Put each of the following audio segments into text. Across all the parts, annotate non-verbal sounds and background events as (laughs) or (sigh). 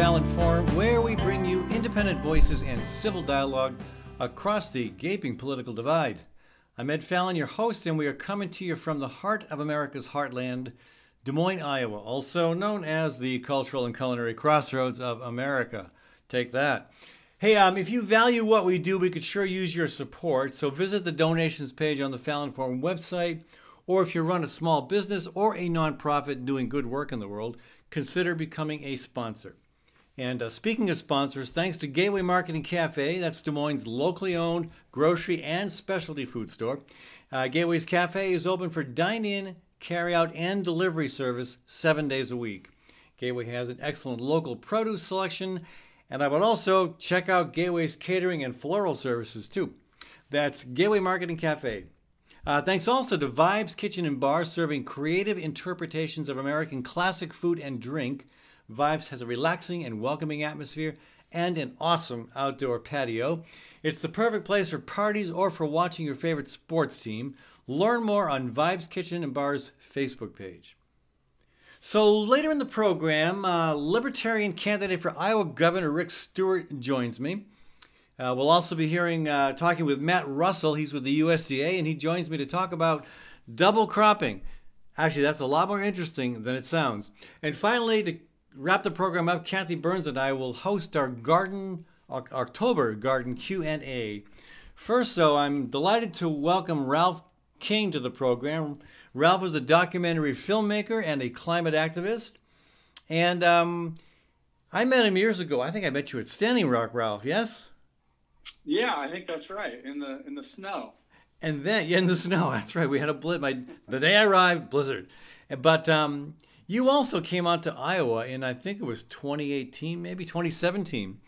Fallon Forum, where we bring you independent voices and civil dialogue across the gaping political divide. I'm Ed Fallon, your host, and we are coming to you from the heart of America's heartland, Des Moines, Iowa, also known as the cultural and culinary crossroads of America. Take that. Hey, um, if you value what we do, we could sure use your support. So visit the donations page on the Fallon Forum website, or if you run a small business or a nonprofit doing good work in the world, consider becoming a sponsor. And uh, speaking of sponsors, thanks to Gateway Market and Cafe, that's Des Moines' locally owned grocery and specialty food store. Uh, Gateway's Cafe is open for dine in, carry out, and delivery service seven days a week. Gateway has an excellent local produce selection, and I would also check out Gateway's catering and floral services too. That's Gateway Market and Cafe. Uh, thanks also to Vibes Kitchen and Bar, serving creative interpretations of American classic food and drink. Vibes has a relaxing and welcoming atmosphere and an awesome outdoor patio. It's the perfect place for parties or for watching your favorite sports team. Learn more on Vibes Kitchen and Bar's Facebook page. So later in the program, uh, Libertarian candidate for Iowa Governor Rick Stewart joins me. Uh, we'll also be hearing uh, talking with Matt Russell. He's with the USDA, and he joins me to talk about double cropping. Actually, that's a lot more interesting than it sounds. And finally, to wrap the program up, Kathy Byrnes and I will host our garden October garden Q&A. First, though, I'm delighted to welcome Ralph King to the program. Ralph is a documentary filmmaker and a climate activist. And um, I met him years ago. I think I met you at Standing Rock, Ralph, yes? Yeah, I think that's right. In the in the snow. And then yeah, in the snow, (laughs) that's right. We had a blitz. My the day I arrived, blizzard. But um, you also came out to Iowa in, I think it was 2018, maybe 2017.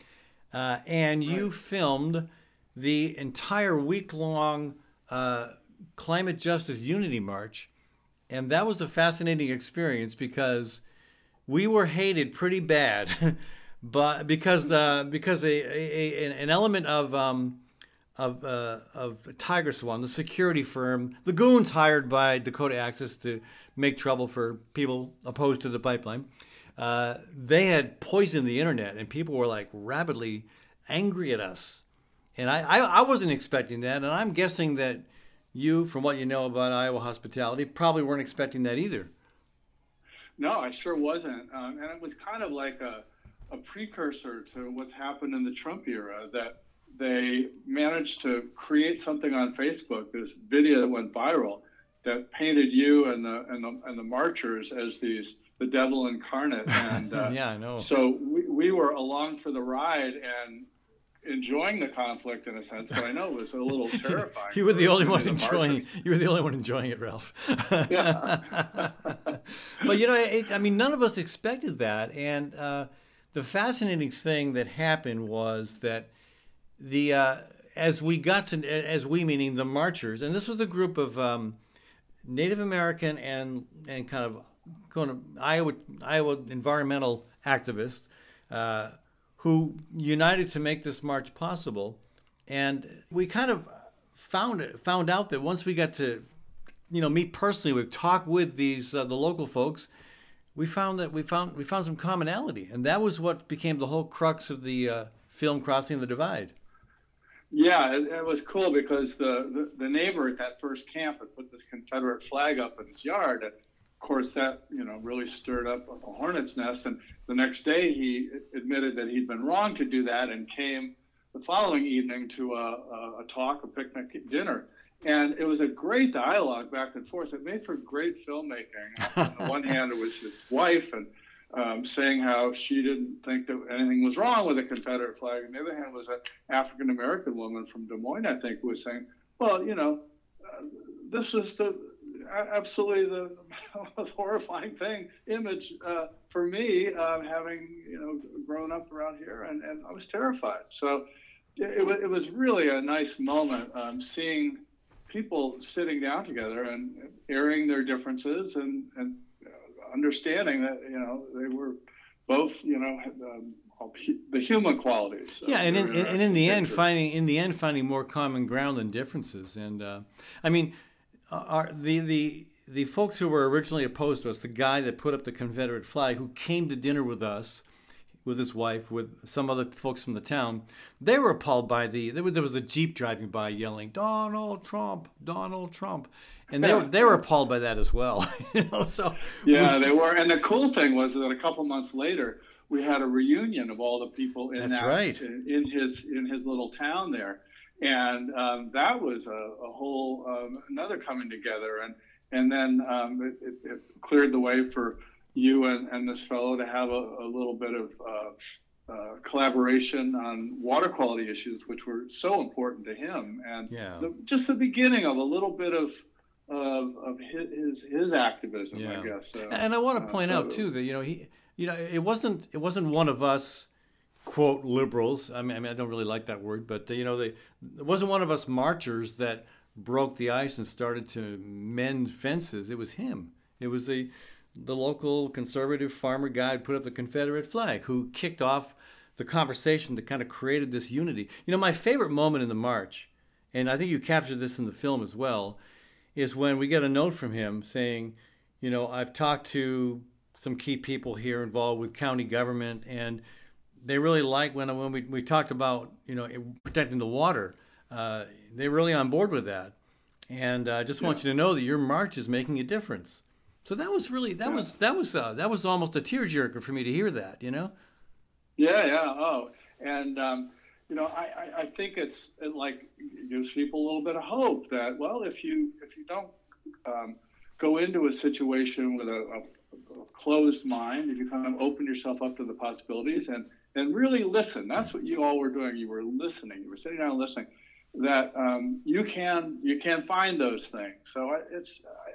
Uh, and you right. filmed the entire week long uh, Climate Justice Unity March. And that was a fascinating experience because we were hated pretty bad. (laughs) but because uh, because a, a, an element of um, of uh, of TigerSwan, the security firm, the goons hired by Dakota Access to make trouble for people opposed to the pipeline. Uh, they had poisoned the internet, and people were like rapidly angry at us. And I, I, I wasn't expecting that, and I'm guessing that you, from what you know about Iowa hospitality, probably weren't expecting that either. No, I sure wasn't, um, and it was kind of like a, a precursor to what's happened in the Trump era. That they managed to create something on Facebook, this video that went viral, that painted you and the and the, and the marchers as these the devil incarnate. (laughs) And uh, yeah, I know. So we, we were along for the ride and enjoying the conflict in a sense, but I know it was a little (laughs) terrifying. you were the only one enjoying. You were the only one enjoying it, Ralph. yeah. (laughs) but you know, it, I mean, none of us expected that, and uh, the fascinating thing that happened was that the uh, as we got to as we meaning the marchers, and this was a group of um, Native American and and kind of kind of Iowa Iowa environmental activists uh, who united to make this march possible, and we kind of found found out that once we got to you know meet personally with talk with these uh, the local folks we found that we found we found some commonality. And that was what became the whole crux of the uh, film crossing the divide yeah, it, it was cool because the, the, the, neighbor at that first camp had put this Confederate flag up in his yard. And of course, that you know really stirred up a hornet's nest. And the next day, he admitted that he'd been wrong to do that and came the following evening to a, a, a talk, a picnic dinner. And it was a great dialogue back and forth. It made for great filmmaking. On the one (laughs) hand, it was his wife, and um, saying how she didn't think that anything was wrong with the Confederate flag. On the other hand, was an African American woman from Des Moines, I think, who was saying, "Well, you know, uh, this is the absolutely (laughs) the horrifying thing image uh, for me, uh, having you know grown up around here, and, and I was terrified. So it, it was really a nice moment um, seeing people sitting down together and airing their differences and, and understanding that you know they were both you know um, the human qualities. Yeah, and in, and in the end, finding in the end finding more common ground than differences. And uh, I mean, are the the the folks who were originally opposed to us, the guy that put up the Confederate flag, who came to dinner with us, with his wife, with some other folks from the town. They were appalled by the there was, there was a jeep driving by yelling Donald Trump, Donald Trump, and they were they were appalled by that as well. (laughs) you know, so yeah, we, they were. And the cool thing was that a couple months later, we had a reunion of all the people in that right. in, in his in his little town there, and um, that was a, a whole um, another coming together, and and then um, it, it, it, cleared the way for you and, and this fellow to have a, a little bit of uh, uh, collaboration on water quality issues, which were so important to him, and yeah. the, just the beginning of a little bit of of, of his his activism, yeah. I guess. Uh, and I want to point so out too that you know he you know it wasn't it wasn't one of us quote liberals. I mean, I mean I don't really like that word, but you know they it wasn't one of us marchers that broke the ice and started to mend fences. It was him. It was the the local conservative farmer guy who put up the Confederate flag who kicked off the conversation that kind of created this unity. You know, my favorite moment in the march, and I think you captured this in the film as well, is when we get a note from him saying, you know, I've talked to some key people here involved with county government, and they really like when when we, we talked about you know protecting the water. Uh, they're really on board with that, and I uh, just want yeah. you to know that your march is making a difference. So that was really that yeah. was that was uh, that was almost a tearjerker for me to hear that. You know. Yeah, yeah. Oh, and um, you know, I, I, I think it's it like gives people a little bit of hope that well, if you if you don't um, go into a situation with a, a, a, closed mind, if you kind of open yourself up to the possibilities and and really listen, that's what you all were doing. You were listening. You were sitting down and listening. That um, you can you can find those things. So I, it's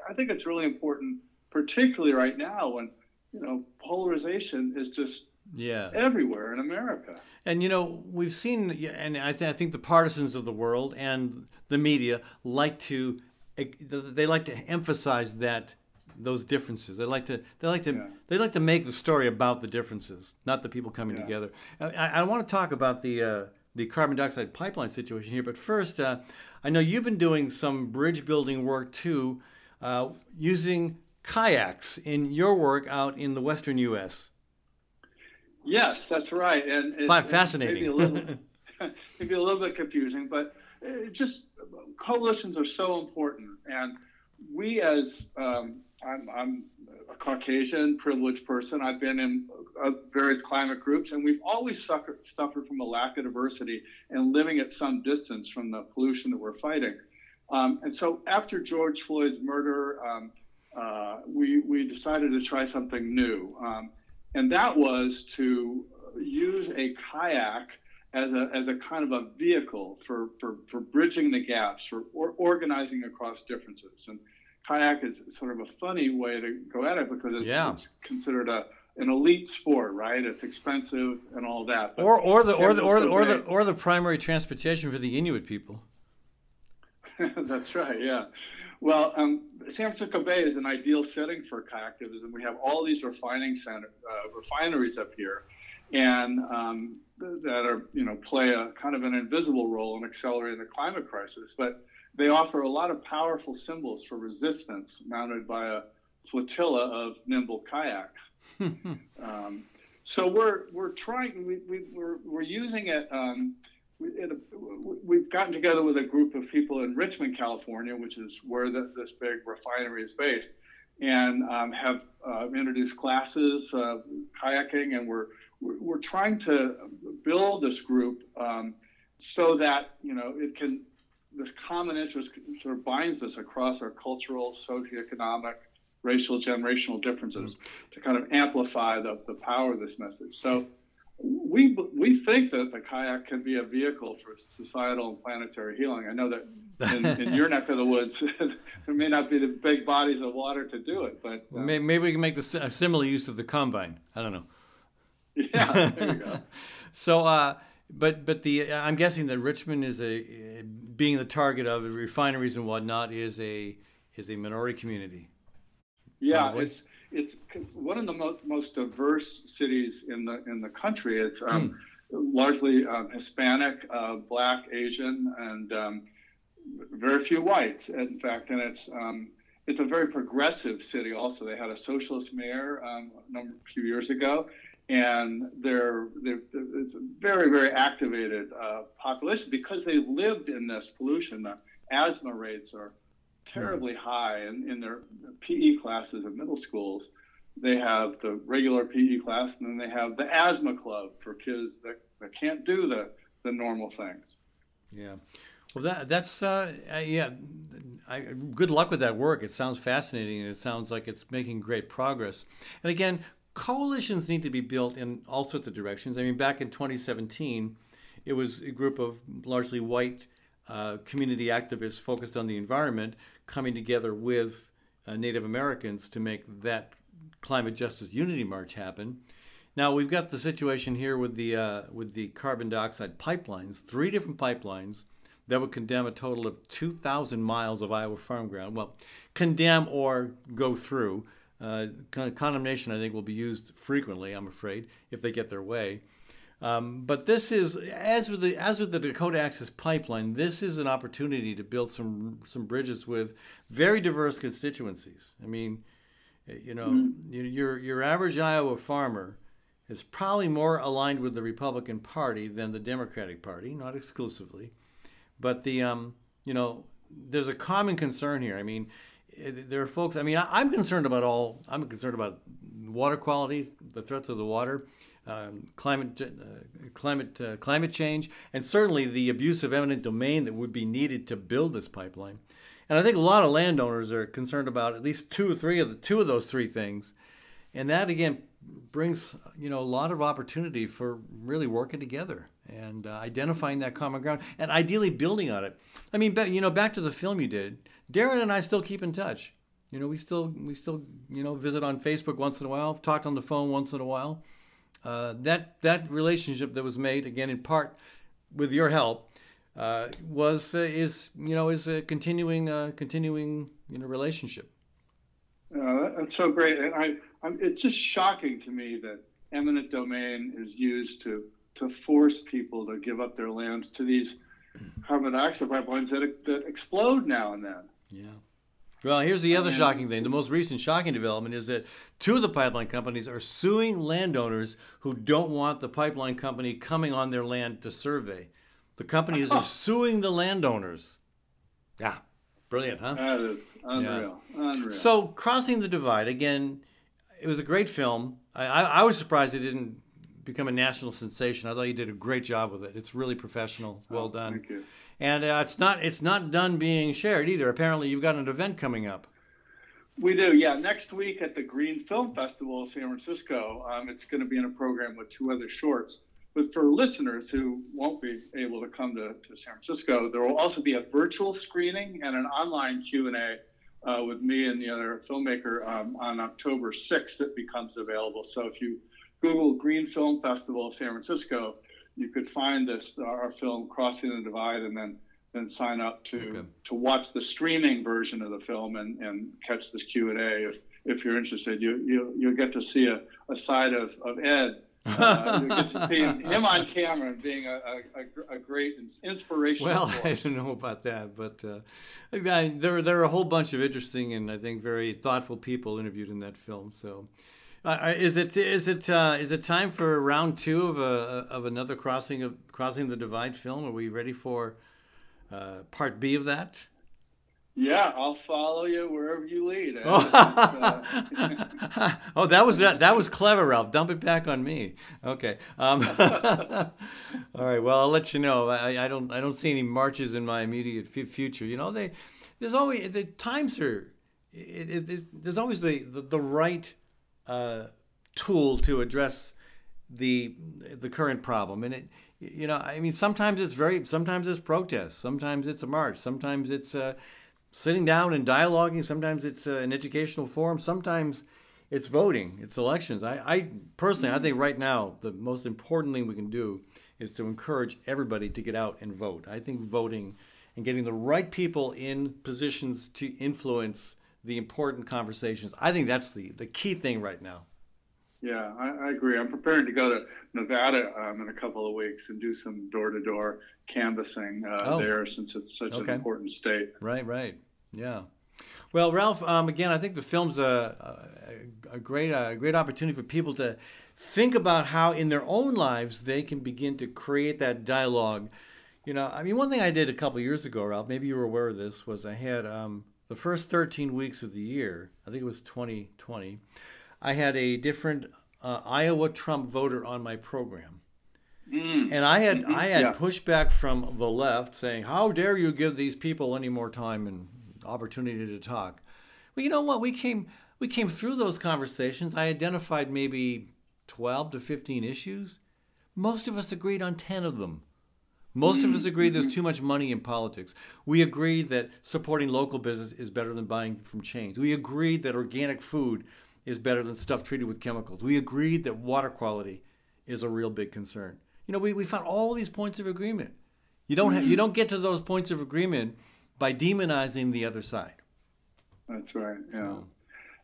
I think it's really important, particularly right now when you know polarization is just yeah everywhere in America. And you know we've seen, and I, th- I think the partisans of the world and the media like to they like to emphasize that those differences. They like to they like to yeah. they like to make the story about the differences, not the people coming yeah. together. I, I, want to talk about the uh, the carbon dioxide pipeline situation here, but first, uh, I know you've been doing some bridge building work too, uh, using kayaks in your work out in the western U.S. Yes, that's right, and it, fascinating. Maybe a little, (laughs) (laughs) maybe a little bit confusing, but just coalitions are so important, and we as um, I'm, I'm, a Caucasian, privileged person. I've been in uh, various climate groups, and we've always suffered, suffered from a lack of diversity and living at some distance from the pollution that we're fighting. Um, and so, after George Floyd's murder, um, uh, we we decided to try something new, um, and that was to uh, use a kayak as a, as a kind of a vehicle for, for, for bridging the gaps, for or organizing across differences. And kayak is sort of a funny way to go at it because it's, yeah. it's considered a an elite sport, right? It's expensive and all that. But or or the or the or the, or the or the primary transportation for the Inuit people. (laughs) That's right. Yeah. Well, um, San Francisco Bay is an ideal setting for kayaktivism. We have all these refining center, uh, refineries up here, and um, that are you know play a kind of an invisible role in accelerating the climate crisis. But they offer a lot of powerful symbols for resistance mounted by a flotilla of nimble kayaks. (laughs) um, so we're we're trying we, we we're, we're using it. We, have gotten together with a group of people in Richmond, California, which is where the, this big refinery is based, and um, have uh, introduced classes, uh, kayaking, and we're we're trying to build this group um, so that you know it can this common interest sort of binds us across our cultural, socioeconomic, racial, generational differences mm-hmm. to kind of amplify the, the power of this message. So we we think that the kayak can be a vehicle for societal and planetary healing. I know that in, in your neck of the woods, (laughs) there may not be the big bodies of water to do it, but uh, maybe we can make the, a similar use of the combine. I don't know. (laughs) Yeah, there you go. (laughs) so, uh, but but the I'm guessing that Richmond is a being the target of refineries and whatnot is a is a minority community. Yeah, it's one of the most, most diverse cities in the in the country. It's um, hmm. largely um, Hispanic, uh, Black, Asian, and um, very few whites. In fact, and it's um, it's a very progressive city. Also, they had a socialist mayor um, a, number, a few years ago, and they're, they're it's a very very activated uh, population because they lived in this pollution. The asthma rates are terribly high in, in their PE classes in middle schools. They have the regular PE class, and then they have the asthma club for kids that, that can't do the, the normal things. Yeah. Well, that that's uh, yeah. I, good luck with that work. It sounds fascinating, and it sounds like it's making great progress. And again, coalitions need to be built in all sorts of directions. I mean, back in 2017, it was a group of largely white uh, community activists focused on the environment coming together with uh, Native Americans to make that climate justice unity march happen. Now we've got the situation here with the uh, with the carbon dioxide pipelines, three different pipelines that would condemn a total of 2,000 miles of Iowa farm ground. Well, condemn or go through. Uh, condemnation, I think, will be used frequently. I'm afraid if they get their way. Um, but this is as with the as with the Dakota Access Pipeline, this is an opportunity to build some some bridges with very diverse constituencies. I mean, you know, mm-hmm. your your average Iowa farmer is probably more aligned with the Republican Party than the Democratic Party, not exclusively, but the um, you know, there's a common concern here. I mean, there are folks. I mean, I, am concerned about all. I'm concerned about water quality, the threat to the water um, climate, uh, climate, uh, climate change, and certainly the abuse of eminent domain that would be needed to build this pipeline. And I think a lot of landowners are concerned about at least two or three of the two of those three things, and that again brings you know a lot of opportunity for really working together and uh, identifying that common ground and ideally building on it. I mean, you know, back to the film you did, Darren and I still keep in touch. You know, we still we still you know visit on Facebook once in a while, talk on the phone once in a while uh, that that relationship that was made again in part with your help uh, was uh, is you know is a continuing uh, continuing you know relationship. Uh, that's so great, and I I'm, it's just shocking to me that eminent domain is used to to force people to give up their lands to these carbon dioxide pipelines that, that explode now and then. Yeah. Well, here's the other shocking thing. The most recent shocking development is that two of the pipeline companies are suing landowners who don't want the pipeline company coming on their land to survey. The companies are (laughs) suing the landowners. Yeah, brilliant, huh? That is unreal. Yeah. Unreal. So, Crossing the Divide, again, it was a great film. I, I, I was surprised it didn't become a national sensation. I thought you did a great job with it. It's really professional. Well oh, done. Thank you and uh, it's not it's not done being shared either. Apparently, you've got an event coming up. We do, yeah. Next week at the Green Film Festival of San Francisco, um, it's going to be in a program with two other shorts. But for listeners who won't be able to come to, to San Francisco, there will also be a virtual screening and an online Q and A uh, with me and the other filmmaker um, on October 6th. It becomes available. So if you Google Green Film Festival of San Francisco, you could find this our film Crossing the Divide and then then sign up to okay. to watch the streaming version of the film and, and catch this Q and A if if you're interested. You you you'll get to see a, a side of, of Ed. Uh, you get to see him on (laughs) camera and being a, a, a great inspiration. Well, (laughs) I don't know about that, but uh, I, there there are a whole bunch of interesting and I think very thoughtful people interviewed in that film. So uh, uh, is it is it uh, is it time for round two of a of another crossing of crossing the divide film? Are we ready for uh, part B of that? Yeah, I'll follow you wherever you lead. oh, (laughs) oh that was that. That was clever, Ralph. Dump it back on me. Okay. Um, (laughs) all right. Well, I'll let you know. I, I, don't. I don't see any marches in my immediate f- future. You know, they. There's always the times are. It, it, it, there's always the, the, the right uh, tool to address the the current problem. And it, you know, I mean, sometimes it's very, sometimes it's protest, sometimes it's a march, sometimes it's uh, sitting down and dialoguing, sometimes it's uh, an educational forum, sometimes it's voting, it's elections. I, I personally, I think right now the most important thing we can do is to encourage everybody to get out and vote. I think voting and getting the right people in positions to influence the important conversations. I think that's the, the key thing right now. Yeah, I, I agree. I'm preparing to go to Nevada um, in a couple of weeks and do some door to door canvassing uh, oh. there since it's such okay. an important state. Right, right. Yeah. Well, Ralph, um, again, I think the film's a, a, a great a great opportunity for people to think about how in their own lives they can begin to create that dialogue. You know, I mean, one thing I did a couple years ago, Ralph, maybe you were aware of this, was I had um, the first 13 weeks of the year, I think it was 2020, I had a different uh, Iowa Trump voter on my program. Mm. And I had mm-hmm. I had yeah. pushback from the left saying, "How dare you give these people any more time and opportunity to talk?" Well, you know what? We came we came through those conversations. I identified maybe 12 to 15 issues. Most of us agreed on 10 of them. Most of us mm-hmm. agree there's too much money in politics. We agreed that supporting local business is better than buying from chains. We agreed that organic food is better than stuff treated with chemicals. We agreed that water quality is a real big concern. You know, we, we found all these points of agreement. You don't have, you don't get to those points of agreement by demonizing the other side. That's right. Yeah. So,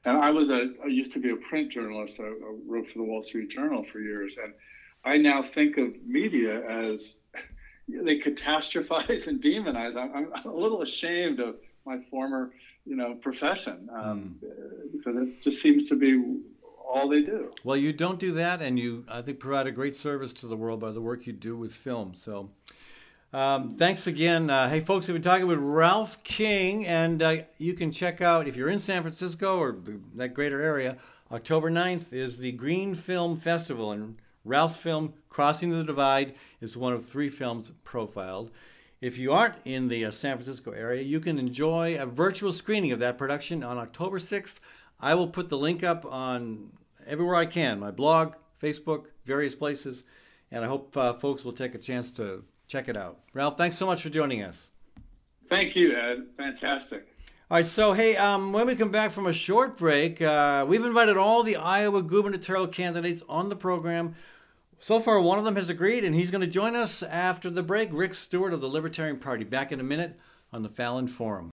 and I was a, I used to be a print journalist. I, I wrote for the Wall Street Journal for years, and I now think of media as (laughs) they catastrophize and demonize. I'm, I'm, a little ashamed of my former, you know, profession um, mm. because it just seems to be all they do. Well, you don't do that, and you, I think, provide a great service to the world by the work you do with film. So. Um, thanks again. Uh, hey, folks, we've been talking with Ralph King, and uh, you can check out, if you're in San Francisco or that greater area, October 9th is the Green Film Festival, and Ralph's film, Crossing the Divide, is one of three films profiled. If you aren't in the uh, San Francisco area, you can enjoy a virtual screening of that production on October 6th. I will put the link up on everywhere I can my blog, Facebook, various places, and I hope uh, folks will take a chance to check it out. Ralph, thanks so much for joining us. Thank you, Ed. Fantastic. All right, so hey, um, when we come back from a short break, uh, we've invited all the Iowa gubernatorial candidates on the program. So far, one of them has agreed, and he's going to join us after the break. Rick Stewart of the Libertarian Party. Back in a minute on the Fallon Forum.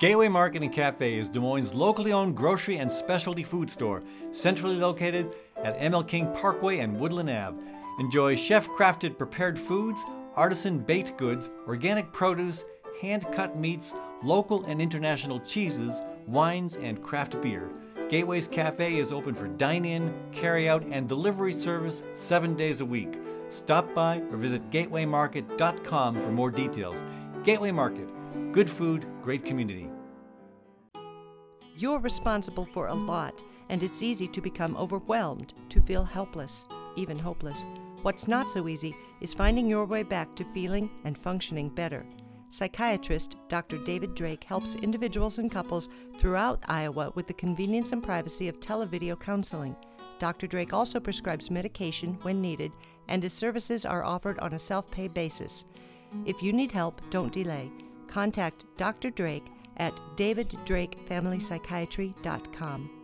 Gateway Market and Cafe is Des Moines' locally owned grocery and specialty food store, centrally located at ML King Parkway and Woodland Ave. Enjoy chef crafted prepared foods, artisan baked goods, organic produce, hand cut meats, local and international cheeses, wines, and craft beer. Gateway's Cafe is open for dine in, carry out, and delivery service seven days a week. Stop by or visit gatewaymarket.com for more details. Gateway Market, good food, great community. You're responsible for a lot, and it's easy to become overwhelmed, to feel helpless, even hopeless. What's not so easy is finding your way back to feeling and functioning better. Psychiatrist Dr. David Drake helps individuals and couples throughout Iowa with the convenience and privacy of televideo counseling. Dr. Drake also prescribes medication when needed, and his services are offered on a self pay basis. If you need help, don't delay. Contact Dr. Drake at daviddrakefamilypsychiatry.com.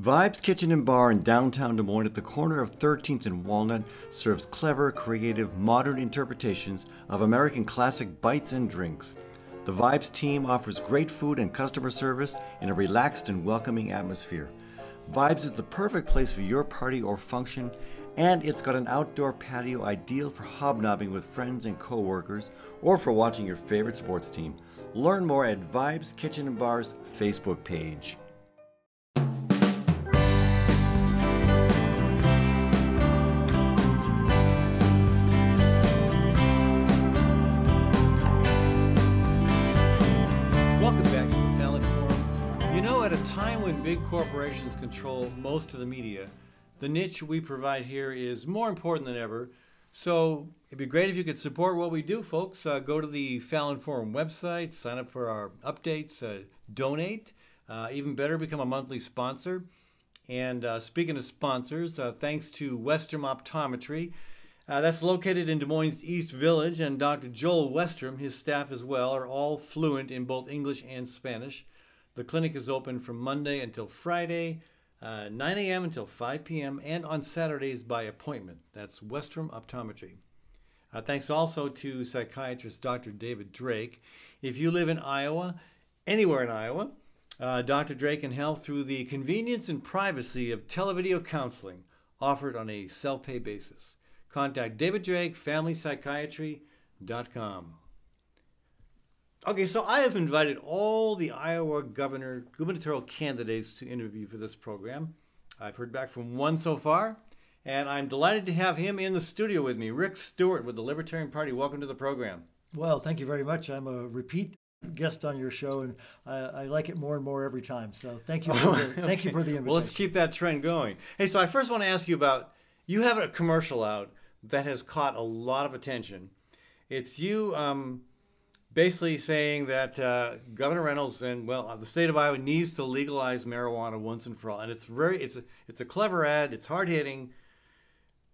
Vibes Kitchen and Bar in downtown Des Moines at the corner of 13th and Walnut serves clever, creative, modern interpretations of American classic bites and drinks. The Vibes team offers great food and customer service in a relaxed and welcoming atmosphere. Vibes is the perfect place for your party or function, and it's got an outdoor patio ideal for hobnobbing with friends and coworkers or for watching your favorite sports team. Learn more at Vibes Kitchen and Bar's Facebook page. Big corporations control most of the media, the niche we provide here is more important than ever. So it'd be great if you could support what we do, folks. Uh, go to the Fallon Forum website, sign up for our updates, uh, donate. Uh, even better, become a monthly sponsor. And uh, speaking of sponsors, uh, thanks to Westrom Optometry. Uh, that's located in Des Moines East Village, and Dr. Joel Westrom, his staff as well, are all fluent in both English and Spanish. The clinic is open from Monday until Friday, uh, 9 a.m. until 5 p.m., and on Saturdays by appointment. That's Westrom Optometry. Uh, thanks also to psychiatrist Dr. David Drake. If you live in Iowa, anywhere in Iowa, uh, Dr. Drake can help through the convenience and privacy of televideo counseling offered on a self pay basis. Contact David Drake, FamilyPsychiatry.com. Okay, so I have invited all the Iowa governor gubernatorial candidates to interview for this program. I've heard back from one so far, and I'm delighted to have him in the studio with me. Rick Stewart with the Libertarian Party. Welcome to the program. Well, thank you very much. I'm a repeat guest on your show, and I, I like it more and more every time. So thank you. For the, (laughs) Thank you for the invitation. Well, let's keep that trend going. Hey, so I first want to ask you about you have a commercial out that has caught a lot of attention. It's you um, basically saying that uh, Governor Reynolds and well, the state of Iowa needs to legalize marijuana once and for all. And it's very it's a, it's a clever ad. It's hard hitting.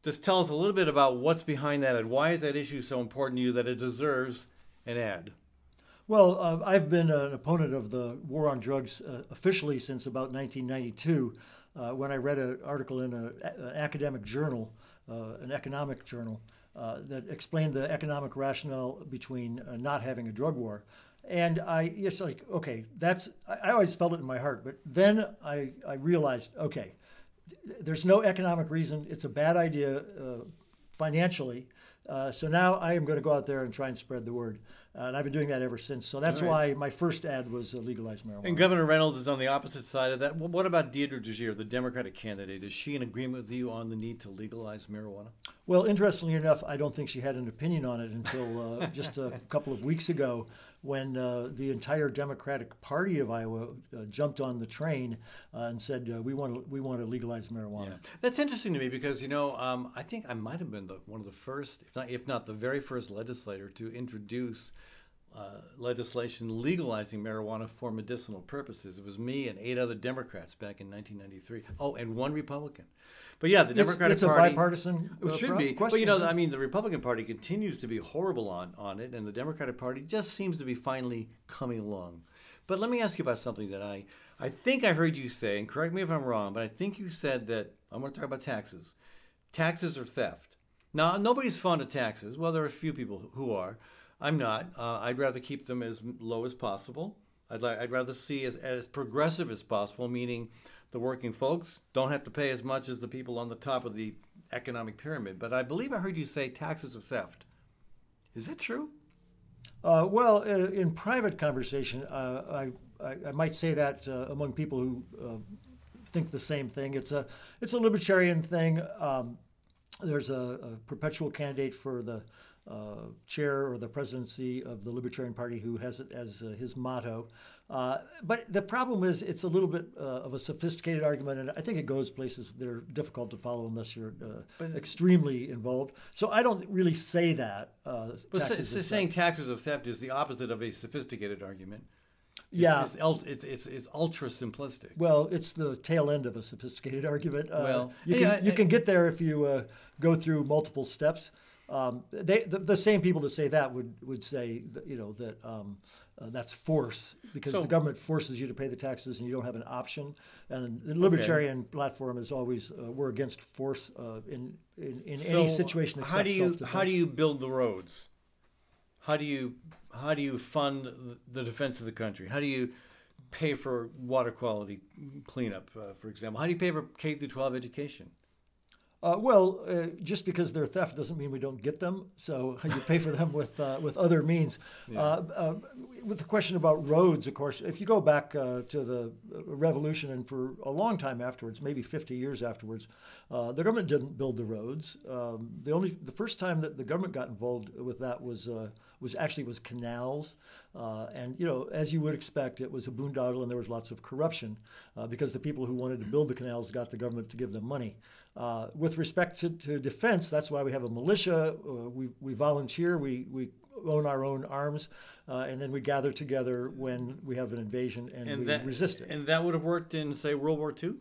Just tell us a little bit about what's behind that and why is that issue so important to you that it deserves an ad. Well, uh, I've been an opponent of the war on drugs uh, officially since about 1992, uh, when I read an article in an academic journal, uh, an economic journal, uh, that explained the economic rationale between uh, not having a drug war. And I, yes, like, okay, that's, I, I always felt it in my heart. But then I, I realized, okay, th- there's no economic reason. It's a bad idea financially. so now I am going to go out there and try and spread the word. Uh, and I've been doing that ever since. So that's right. why my first ad was uh, legalize marijuana. And Governor Reynolds is on the opposite side of that. What about Deidre DeJear, the Democratic candidate? Is she in agreement with you on the need to legalize marijuana? Well, interestingly enough, I don't think she had an opinion on it until uh, just a couple of weeks ago when uh, the entire Democratic Party of Iowa uh, jumped on the train uh, and said uh, we want to we want to legalize marijuana. Yeah. That's interesting to me because you know um, I think I might have been the, one of the first, if not if not the very first legislator to introduce. Uh, legislation legalizing marijuana for medicinal purposes. It was me and eight other Democrats back in 1993. Oh, and one Republican. But yeah, the Democratic it's, Party. It's a bipartisan. It should be. Question. But you know, I mean, the Republican Party continues to be horrible on on it, and the Democratic Party just seems to be finally coming along. But let me ask you about something that I I think I heard you say, and correct me if I'm wrong, but I think you said that I'm going to talk about taxes. Taxes are theft. Now, nobody's fond of taxes. Well, there are a few people who are. I'm not. Uh, I'd rather keep them as low as possible. I'd, like, I'd rather see as, as progressive as possible, meaning the working folks don't have to pay as much as the people on the top of the economic pyramid. But I believe I heard you say taxes are theft. Is that true? Uh, well, uh, in private conversation, uh, I, I, I, might say that uh, among people who uh, think the same thing. It's a it's a libertarian thing. Um, there's a, a, perpetual candidate for the uh, chair or the presidency of the Libertarian Party who has it as his motto. Uh, but the problem is, it's a little bit uh, of a sophisticated argument, and I think it goes places that are difficult to follow unless you're uh, extremely involved. So I don't really say that. Uh, but saying taxes of theft is the opposite of a sophisticated argument. Yeah, it's, it's, it's, it's, it's ultra simplistic. Well, it's the tail end of a sophisticated (laughs) argument. well, you can, you can get there if you go through multiple steps. Um, they, the, the, same people that say that would, would say, that, you know, that um, uh, that's force because so, the government forces you to pay the taxes and you don't have an option. And the libertarian okay. platform is always uh, we're against force uh, in in, in so any situation. Except how do you how do you build the roads? How do you how do you fund the defense of the country? How do you pay for water quality cleanup, uh, for example? How do you pay for K through 12 education? Uh, well, uh, just because they're theft doesn't mean we don't get them. So (laughs) you pay for them with uh, with other means. Yeah. Uh, uh, with the question about roads, of course, if you go back uh, to the revolution and for a long time afterwards, maybe 50 years afterwards, the government didn't build the roads. Um, the only the first time that the government got involved with that was was actually was canals. Uh, and you know, as you would expect, it was a boondoggle, and there was lots of corruption uh, because the people who wanted to build the canals got the government to give them money. Uh, with respect to, to, defense, that's why we have a militia. Uh, we, we volunteer. We, we own our own arms, uh, and then we gather together when we have an invasion and, and we that, resist it. And that would have worked in, say, World War II.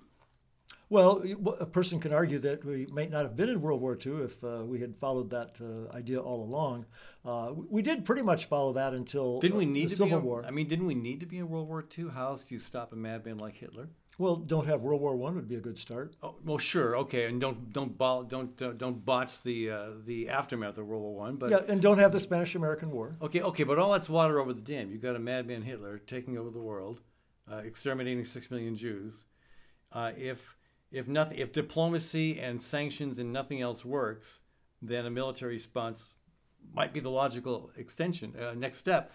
Well, a person can argue that we might not have been in World War II if uh, we had followed that uh, idea all along. Uh, we did pretty much follow that until didn't we need the Civil War. I mean, didn't we need to be in World War II? How else do you stop a madman like Hitler? Well, don't have World War One would be a good start. Oh, well, sure, okay, and don't don't don't uh, don't botch the uh, the aftermath of World War One. But yeah, and don't have the Spanish American War. Okay, okay, but all that's water over the dam. You've got a madman Hitler taking over the world, exterminating six million Jews. if if nothing, if diplomacy and sanctions and nothing else works, then a military response might be the logical extension, uh, next step.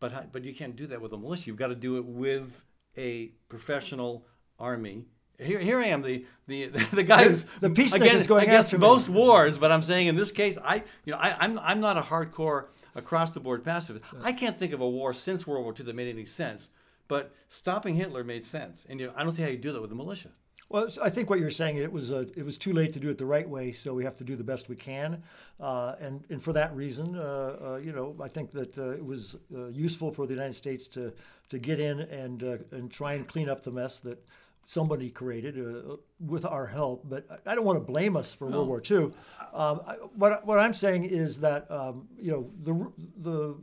But but you can't do that with a militia. You've got to do it with a professional army here, here I am, the the (laughs) the guy who's the peacemaker against, going against after me. most wars. But I'm saying in this case, I you know I, I'm I'm not a hardcore across the board pacifist. I can't think of a war since World War II that made any sense. But stopping Hitler made sense, and you know, I don't see how you do that with the militia. Well, I think what you're saying it was uh, it was too late to do it the right way, so we have to do the best we can, uh, and and for that reason, uh, uh you know, I think that uh, it was uh, useful for the United States to to get in and and try and clean up the mess that somebody created uh, with our help. But I don't want to blame us for no. World War II. Um, I, what, what I'm saying is that um, you know the the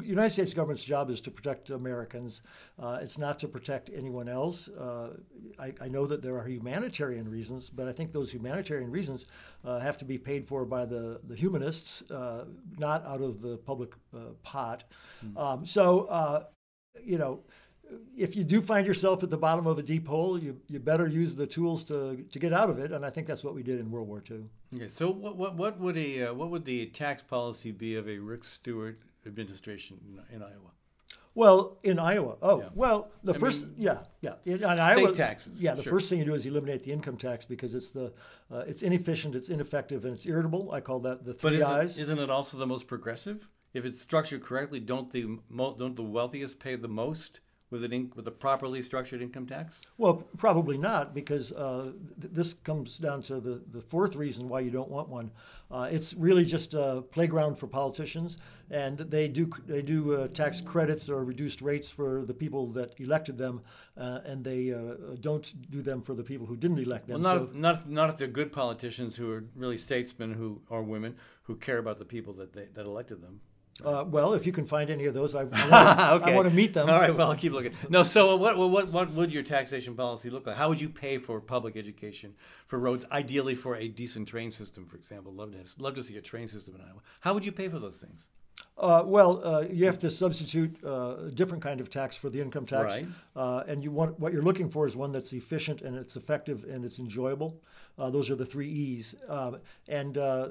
United States government's job is to protect Americans. Uh, it's not to protect anyone else. Uh, I, I, know that there are humanitarian reasons, but I think those humanitarian reasons uh, have to be paid for by the, the humanists, uh, not out of the public uh, pot. Mm. Um, so, uh, you know, if you do find yourself at the bottom of a deep hole, you, you better use the tools to, to get out of it. And I think that's what we did in World War II. Okay, so what, what, what would a uh, what would the tax policy be of a Rick Stewart administration in, in Iowa? Well, in Iowa, oh yeah. well, the I first mean, yeah yeah in, in Iowa taxes. Yeah, the sure. first thing you do is eliminate the income tax because it's the uh, it's inefficient, it's ineffective, and it's irritable. I call that the three but isn't, eyes. Isn't it also the most progressive? If it's structured correctly, don't the don't the wealthiest pay the most? With an in, with a properly structured income tax? Well, probably not, because uh, th- this comes down to the, the fourth reason why you don't want one. Uh, it's really just a playground for politicians, and they do they do uh, tax credits or reduced rates for the people that elected them, uh, and they uh, don't do them for the people who didn't elect them. Well, not, so, if, not, not if they're good politicians who are really statesmen who are women who care about the people that they, that elected them. Uh, well, if you can find any of those, I, I, (laughs) want, okay. To meet them. All right, well, I'll keep looking. No, so what, what, what would your taxation policy look like? How would you pay for public education, for roads, ideally for a decent train system, for example? Love to, love to see a train system in Iowa. How would you pay for those things? Uh, well, uh, you have to substitute uh, a different kind of tax for the income tax, right. Uh, and you want what you're looking for is one that's efficient and it's effective and it's enjoyable. Uh, those are the three E's. Um, and uh,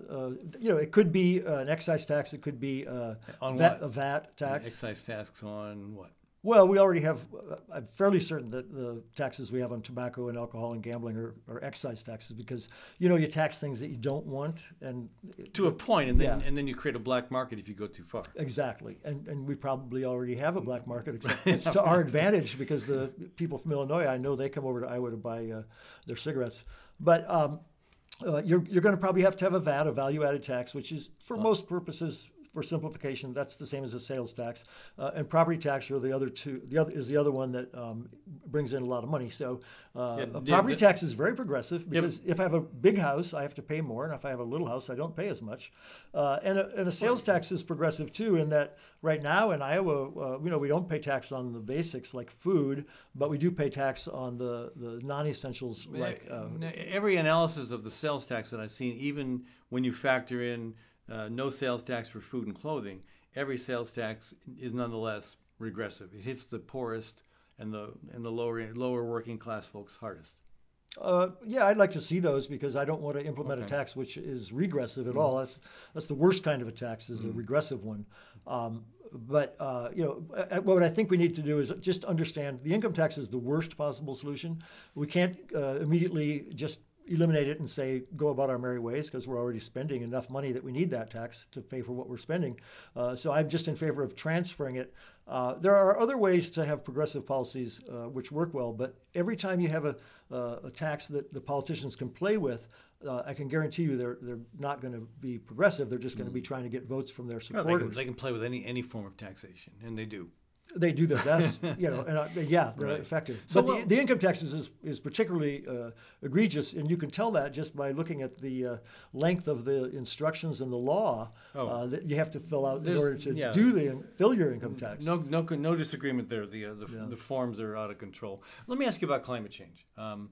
you know, it could be an excise tax, it could be a VAT, a VAT tax. excise tax on what? Well, we already have. Uh, I'm fairly certain that the taxes we have on tobacco and alcohol and gambling are, are excise taxes because you know you tax things that you don't want and to a point, and then yeah. and then you create a black market if you go too far. Exactly, and and we probably already have a black market, (laughs) except it's to our advantage because the people from Illinois, I know they come over to Iowa to buy uh, their cigarettes, but. Um, uh, you're, you're going to probably have to have a VAT, a value added tax, which is for most purposes for simplification, that's the same as a sales tax, uh, and property tax are the other two. The other is the other one that um, brings in a lot of money. So uh, yeah, property the, tax is very progressive because yeah. if I have a big house, I have to pay more, and if I have a little house, I don't pay as much. Uh, and, a, and a sales tax is progressive too, in that right now in Iowa, uh, you know, we don't pay tax on the basics like food, but we do pay tax on the the non-essentials like. Uh, Every analysis of the sales tax that I've seen, even when you factor in uh, no sales tax for food and clothing, every sales tax is nonetheless regressive. It hits the poorest and the and the lower lower working class folks hardest. Uh, yeah, I'd like to see those because I don't want to implement okay. a tax which is regressive at mm-hmm. all. That's that's the worst kind of a tax is mm-hmm. a regressive one. Um, but uh, you know, what I think we need to do is just understand the income tax is the worst possible solution. We can't uh, immediately just eliminate it and say go about our merry ways because we're already spending enough money that we need that tax to pay for what we're spending. Uh, so I'm just in favor of transferring it. Uh, there are other ways to have progressive policies uh, which work well, but every time you have a, uh, a tax that the politicians can play with, uh, I can guarantee you they're they're not going to be progressive. They're just going to mm. be trying to get votes from their supporters. Well, they, can, they can play with any any form of taxation, and they do they do their best, (laughs) you know, and uh, yeah, they're right. effective. So but well, the, the, income taxes is, is particularly uh, egregious, and you can tell that just by looking at the uh, length of the instructions in the law oh. Uh, that you have to fill out There's, in order to yeah. do the fill your income tax. No, no, no disagreement there. The uh, the, yeah. the forms are out of control. Let me ask you about climate change. Um,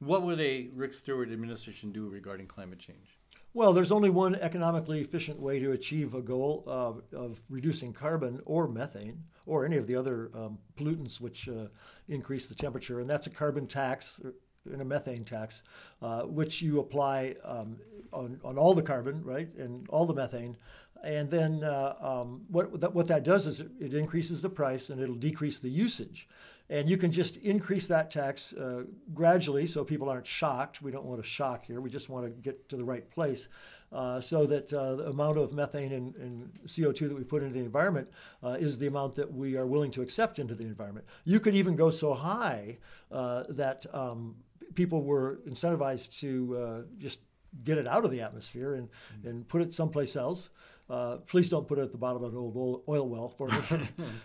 what would a Rick Stewart administration do regarding climate change? Well, there's only one economically efficient way to achieve a goal uh, of reducing carbon or methane or any of the other um, pollutants which uh, increase the temperature, and that's a carbon tax and a methane tax, uh, which you apply um, on, on all the carbon, right, and all the methane, And then uh, um, what, that, what that does is it, it, increases the price and it'll decrease the usage. And you can just increase that tax uh, gradually so people aren't shocked. We don't want to shock here. We just want to get to the right place uh, so that uh, the amount of methane and, and, CO2 that we put into the environment uh, is the amount that we are willing to accept into the environment. You could even go so high uh, that um, people were incentivized to uh, just get it out of the atmosphere and, mm-hmm. and put it someplace else. Uh, please don't put it at the bottom of an old oil well for me. (laughs) okay.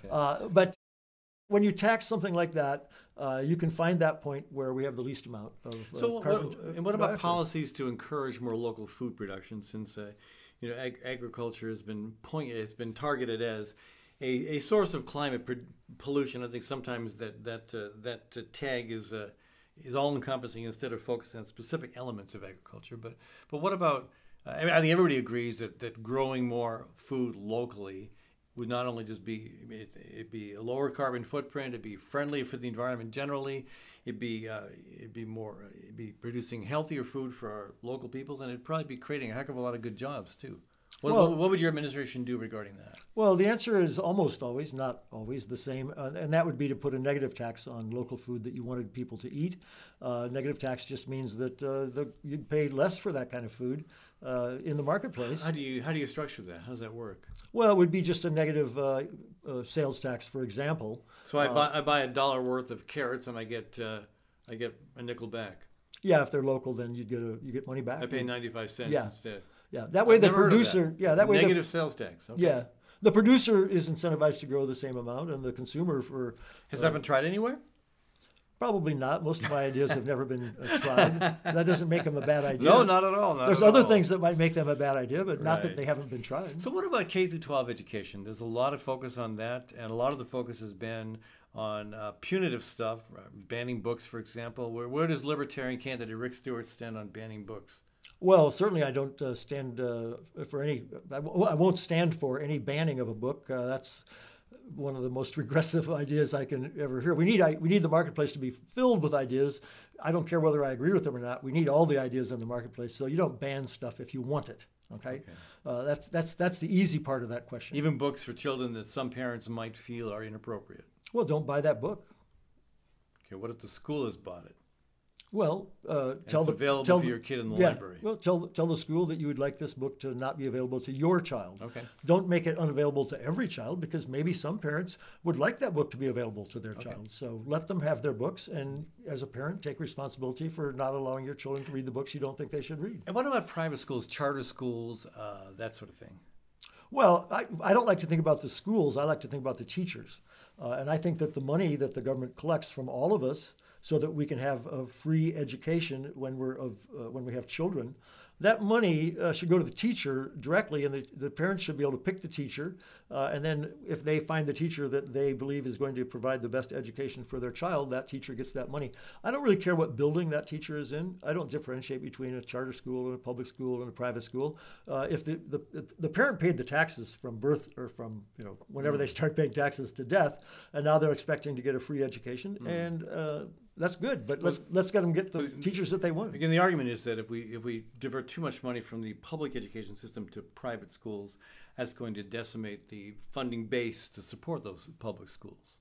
uh, but when you tax something like that, uh, you can find that point where we have the least amount of. Uh, so, what, and what about policies to encourage more local food production? Since uh, you know, ag- agriculture has been point, it's been targeted as a, a source of climate pollution. I think sometimes that that uh, that tag is is all encompassing instead of focusing on specific elements of agriculture. But but what about? Uh, I, mean, I think everybody agrees that, that growing more food locally would not only just be it, would be a lower carbon footprint, it'd be friendly for the environment generally, it'd be uh, it'd be more it'd be producing healthier food for our local peoples, and it'd probably be creating a heck of a lot of good jobs too. What, well, what, would your administration do regarding that? Well, the answer is almost always, not always, the same, uh, and that would be to put a negative tax on local food that you wanted people to eat. Uh, negative tax just means that uh, the, you'd pay less for that kind of food uh, in the marketplace. How do you how do you structure that? How does that work? Well, it would be just a negative uh, uh, sales tax, for example. So I buy I buy a dollar worth of carrots and I get I get a nickel back. Yeah, if they're local, then you get a you get money back. I pay ninety five cents yeah. instead. Yeah, that way I've the producer. Yeah, that way negative the, sales tax. Okay. Yeah, the producer is incentivized to grow the same amount, and the consumer for. Has uh, that been tried anywhere? Probably not. Most of my ideas have never been uh, tried. That doesn't make them a bad idea. No, not at all. Not There's at other all. things that might make them a bad idea, but right. not that they haven't been tried. So, what about K through 12 education? There's a lot of focus on that, and a lot of the focus has been on uh, punitive stuff, uh, banning books, for example. Where, where does Libertarian candidate Rick Stewart stand on banning books? Well, certainly I don't uh, stand uh, for any, I w- I won't stand for any banning of a book. Uh, that's one of the most regressive (laughs) ideas I can ever hear. We need, I, we need the marketplace to be filled with ideas. I don't care whether I agree with them or not. We need all the ideas in the marketplace. So you don't ban stuff if you want it. Okay, okay. Uh, that's that's that's the easy part of that question. Even books for children that some parents might feel are inappropriate. Well, don't buy that book. Okay, what if the school has bought it? Well, uh, tell the available tell, for your kid in the yeah, library. Well, tell tell the school that you would like this book to not be available to your child. Okay. Don't make it unavailable to every child because maybe some parents would like that book to be available to their okay. child. So let them have their books, and as a parent, take responsibility for not allowing your children to read the books you don't think they should read. And what about private schools, charter schools, uh, that sort of thing? Well, I, I don't like to think about the schools. I like to think about the teachers, uh, and I think that the money that the government collects from all of us so that we can have a free education when we're of uh, when we have children that money uh, should go to the teacher directly, and the, the parents should be able to pick the teacher. Uh, and then, if they find the teacher that they believe is going to provide the best education for their child, that teacher gets that money. I don't really care what building that teacher is in. I don't differentiate between a charter school and a public school and a private school. Uh, if the, the, the parent paid the taxes from birth or from you know whenever mm. they start paying taxes to death, and now they're expecting to get a free education, mm. and uh, that's good. But let's let's get them get the teachers that they want. Again, the argument is that if we if we divert too much money from the public education system to private schools, that's going to decimate the funding base to support those public schools.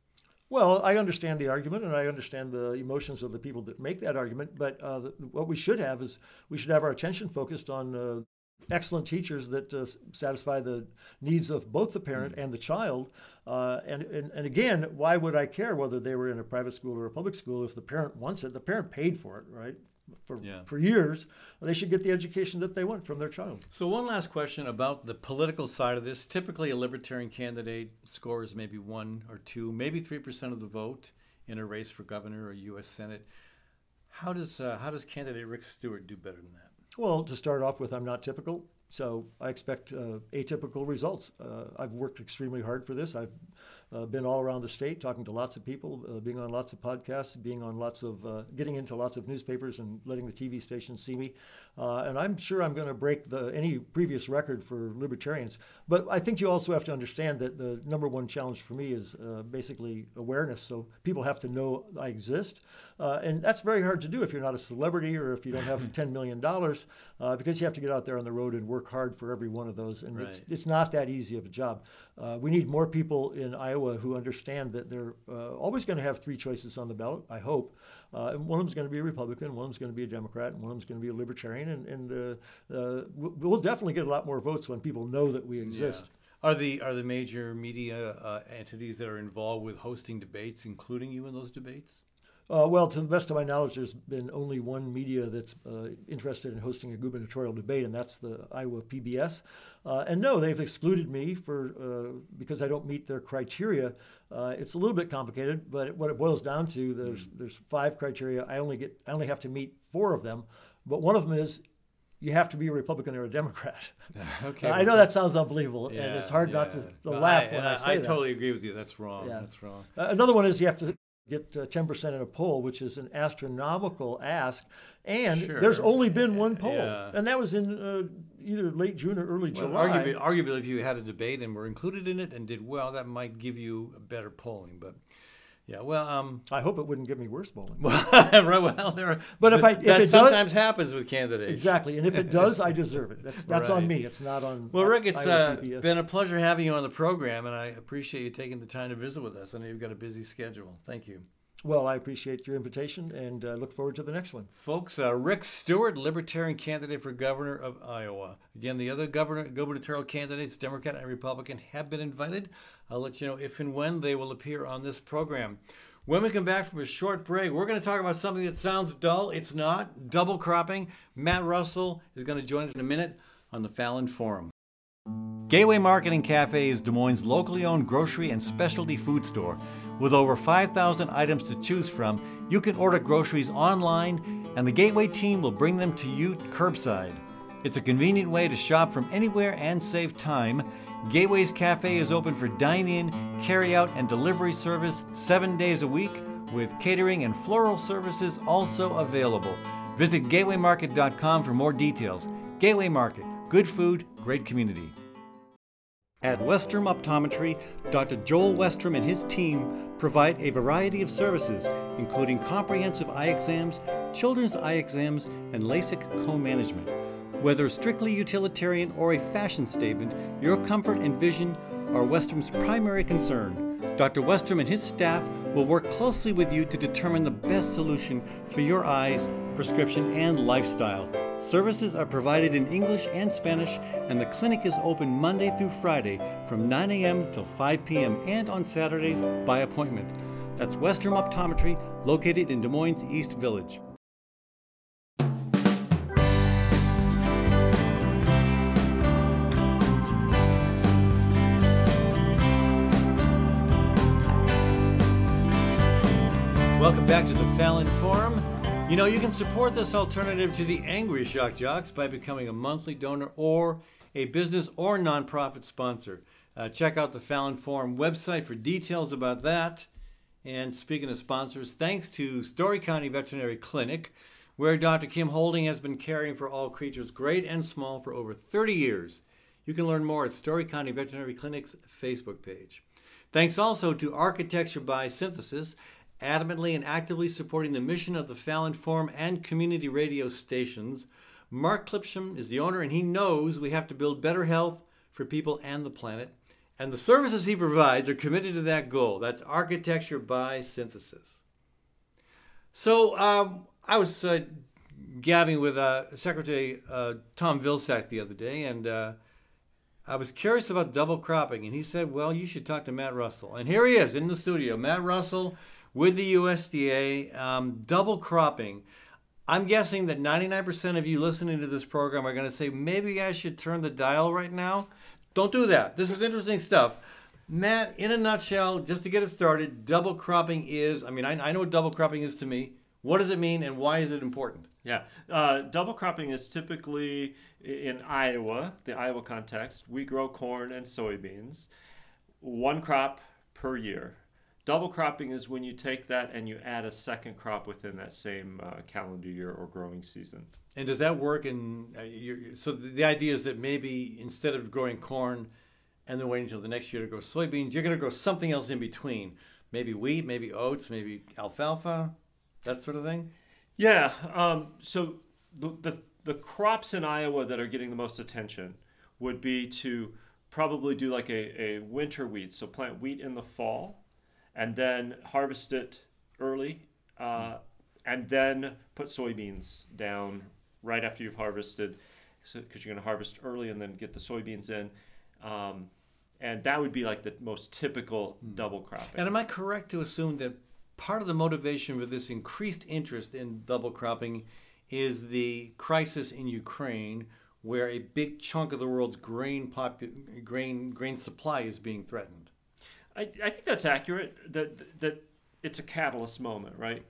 Well, I understand the argument, and I understand the emotions of the people that make that argument. But uh, the, what we should have is we should have our attention focused on uh, excellent teachers that uh, satisfy the needs of both the parent mm. and the child. Uh, and, and, and again, why would I care whether they were in a private school or a public school if the parent wants it? The parent paid for it, right? For, yeah. for years, they should get the education that they want from their child. So, one last question about the political side of this. Typically, a libertarian candidate scores maybe one or two, maybe 3% of the vote in a race for governor or U.S. Senate. How does, uh, how does candidate Rick Stewart do better than that? Well, to start off with, I'm not typical. So I expect uh, atypical results. Uh, I've worked extremely hard for this. I've uh, been all around the state talking to lots of people, uh, being on lots of podcasts, being on lots of, uh, getting into lots of newspapers and letting the TV stations see me. Uh, and I'm sure I'm going to break the, any previous record for libertarians. But I think you also have to understand that the number one challenge for me is basically awareness. So people have to know I exist. and that's very hard to do if you're not a celebrity or if you don't have (laughs) $10 million because you have to get out there on the road and work hard for every one of those, and it's Right. it's not that easy of a job. Uh, we need more people in Iowa who understand that they're uh, always going to have three choices on the ballot. I hope, uh, and one of them's going to be a Republican, one of them's going to be a Democrat, and one of them's going to be a Libertarian, and and uh, uh, we'll, definitely get a lot more votes when people know that we exist. Are the are the major media uh, entities that are involved with hosting debates, including you in those debates? Uh, well, to the best of my knowledge, there's been only one media that's uh, interested in hosting a gubernatorial debate, and that's the Iowa PBS. Uh, and no, they've excluded me for uh, because I don't meet their criteria. Uh, it's a little bit complicated, but what it boils down to there's there's five criteria. I only get I only have to meet four of them, but one of them is you have to be a Republican or a Democrat. (laughs) Okay, I know that sounds unbelievable, and it's hard not to, to laugh I, when and I, say I that. totally agree with you. That's wrong. Yeah. That's wrong. Uh, another one is you have to get uh, 10% in a poll, which is an astronomical ask. And there's only been one poll. Yeah. And that was in uh, either late June or early Well, July. arguably, arguably, if you had a debate and were included in it and did well, that might give you a better polling. But yeah, well, um, I hope it wouldn't give me worse polling. (laughs) right, well, there. Are, But if I- if that it does- sometimes happens with candidates. exactly. And if it does, I deserve it. That's, that's on me. It's not on. Well, Rick, it's uh, been a pleasure having you on the program, and I appreciate you taking the time to visit with us. I know you've got a busy schedule. Thank you. Well, I appreciate your invitation and uh, look forward to the next one. Folks, uh, Rick Stewart, Libertarian candidate for governor of Iowa. Again, the other governor, gubernatorial candidates, Democrat and Republican, have been invited. I'll let you know if and when they will appear on this program. When we come back from a short break, we're going to talk about something that sounds dull. It's not double cropping. Matt Russell is going to join us in a minute on the Fallon Forum. Gateway Market and Cafe is Des Moines' locally owned grocery and specialty food store. With over 5,000 items to choose from, you can order groceries online, and the Gateway team will bring them to you curbside. It's a convenient way to shop from anywhere and save time. Gateway's Cafe is open for dine in, carry out, and delivery service seven days a week, with catering and floral services also available. Visit gatewaymarket.com for more details. Gateway Market, good food, great community. At Westrom Optometry, Dr. Joel Westrom and his team provide a variety of services, including comprehensive eye exams, children's eye exams, and LASIK co management. Whether strictly utilitarian or a fashion statement, your comfort and vision are Westrom's primary concern. Dr. Westrom and his staff will work closely with you to determine the best solution for your eyes, prescription, and lifestyle. Services are provided in English and Spanish, and the clinic is open Monday through Friday from 9 a.m. till 5 p.m. and on Saturdays by appointment. That's Westrom Optometry, located in Des Moines East Village. Welcome back to the Fallon Forum. You know, you can support this alternative to the Angry Shock Jocks by becoming a monthly donor or a business or nonprofit sponsor. Uh, check out the Fallon Forum website for details about that. And speaking of sponsors, thanks to Story County Veterinary Clinic, where Dr. Kim Holding has been caring for all creatures great and small for over 30 years. You can learn more at Story County Veterinary Clinic's Facebook page. Thanks also to Architecture by Synthesis, adamantly and actively supporting the mission of the Fallon Forum and community radio stations. Mark Clipsham is the owner, and he knows we have to build better health for people and the planet. And the services he provides are committed to that goal. That's Architecture by Synthesis. So um, I was uh, gabbing with uh, Secretary uh, Tom Vilsack the other day, and uh, I was curious about double cropping, and he said, "Well, you should talk to Matt Russell." And here he is in the studio, Matt Russell with the USDA. Um, double cropping. I'm guessing that 99% of you listening to this program are going to say, maybe I should turn the dial right now. Don't do that. This is interesting stuff. Matt, in a nutshell, just to get it started, double cropping is, I mean, I, I know what double cropping is to me. What does it mean and why is it important? Yeah, uh, double cropping is typically in Iowa, the Iowa context. We grow corn and soybeans, one crop per year. Double cropping is when you take that and you add a second crop within that same uh, calendar year or growing season. And does that work? In uh, so the, the idea is that maybe instead of growing corn and then waiting until the next year to grow soybeans, you're going to grow something else in between. Maybe wheat, maybe oats, maybe alfalfa, that sort of thing. Yeah. Um, so the, the the crops in Iowa that are getting the most attention would be to probably do like a, a winter wheat. So plant wheat in the fall and then harvest it early uh, and then put soybeans down right after you've harvested because so, you're going to harvest early and then get the soybeans in. Um, and that would be like the most typical double cropping. And am I correct to assume that part of the motivation for this increased interest in double cropping is the crisis in Ukraine, where a big chunk of the world's grain popu- grain grain supply is being threatened. I, I think that's accurate. That that it's a catalyst moment, right?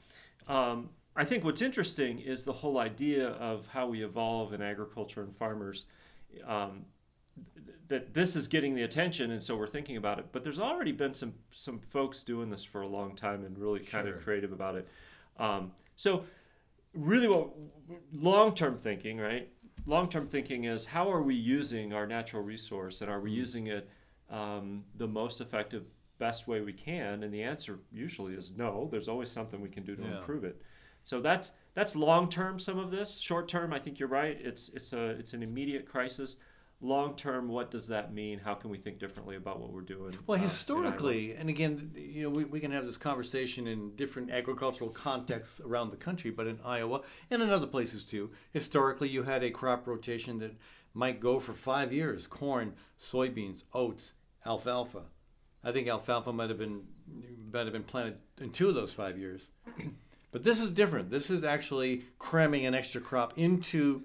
Um, I think what's interesting is the whole idea of how we evolve in agriculture and farmers. Um, that this is getting the attention, and so we're thinking about it. But there's already been some some folks doing this for a long time and really kind Sure. of creative about it. Um, so really, what long term thinking, right? Long term thinking is how are we using our natural resource, and are we using it um, the most effective, best way we can? And the answer usually is no. There's always something we can do to Yeah. improve it. So that's that's long term. Some of this short term, I think you're right. It's it's a it's an immediate crisis. Long term, what does that mean? How can we think differently about what we're doing? Well, uh, historically, and again, you know, we, we can have this conversation in different agricultural contexts around the country, but in Iowa and in other places too, historically, you had a crop rotation that might go for five years corn, soybeans, oats, alfalfa. I think alfalfa might have been might have been planted in two of those five years. (clears throat) But this is different. This is actually cramming an extra crop into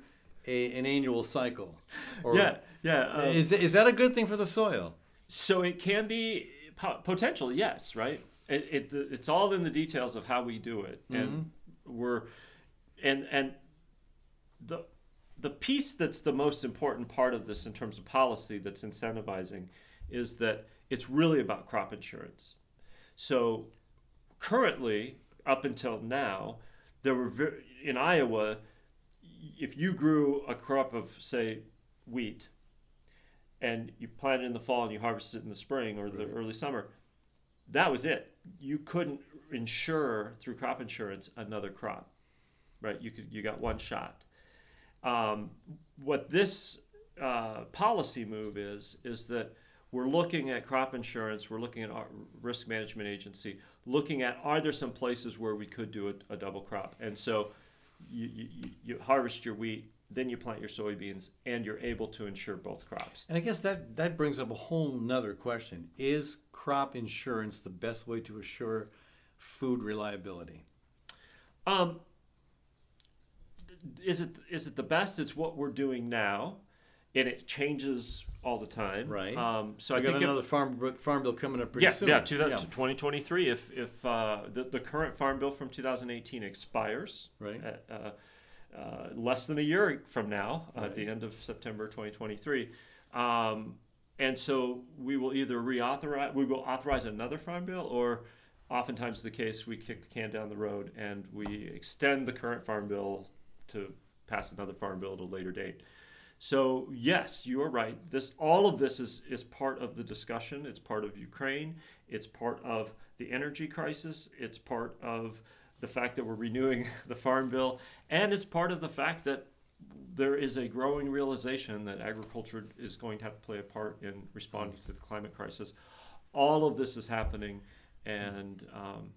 a, an annual cycle. Or yeah, yeah. um, is, is that a good thing for the soil? So it can be po- potential, yes, right? It, it it's all in the details of how we do it, and we're and and the the piece that's the most important part of this in terms of policy that's incentivizing is that it's really about crop insurance. So currently, up until now, there were ver- in Iowa, if you grew a crop of say wheat and you plant it in the fall and you harvest it in the spring or the early summer, that was it. You couldn't insure through crop insurance another crop, right? You could you got one shot. Um, what this uh, policy move is is that we're looking at crop insurance, we're looking at our risk management agency, looking at are there some places where we could do a, a double crop, and so you, you, you- you harvest your wheat, then you plant your soybeans, and you're able to insure both crops. And I guess that, that brings up a whole nother question. Is crop insurance the best way to assure food reliability? Um, is it is it the best? It's what we're doing now, and it changes all the time. Right. Um, so we I got think if- another farm farm bill coming up pretty yeah, soon. yeah, 2000, 2023. If if uh, the the current farm bill from 2018 expires, Right. at, uh, uh, less than a year from now, uh, at the end of September 2023. Um, and so we will either reauthorize, we will authorize another farm bill, or oftentimes the case we kick the can down the road and we extend the current farm bill to pass another farm bill at a later date. So yes, you are right. This all of this is is part of the discussion. It's part of Ukraine. It's part of the energy crisis. It's part of the fact that we're renewing (laughs) the farm bill, and it's part of the fact that there is a growing realization that agriculture is going to have to play a part in responding to the climate crisis. All of this is happening, and um,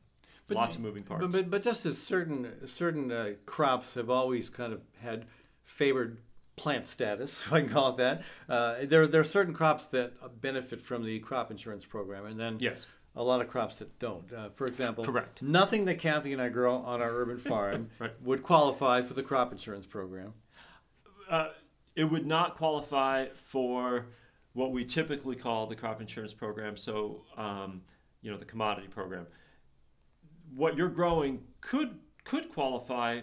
But- lots of moving parts. But, but, but just as certain certain uh, crops have always kind of had favored plant status, (laughs) if I can call it that, uh, there, there are certain crops that benefit from the crop insurance program, and then yes. a lot of crops that don't. Uh, for example, Correct. nothing that Kathy and I grow on our urban (laughs) farm Right. would qualify for the crop insurance program. uh, it would not qualify for what we typically call the crop insurance program. So, um, you know, the commodity program. What you're growing could could qualify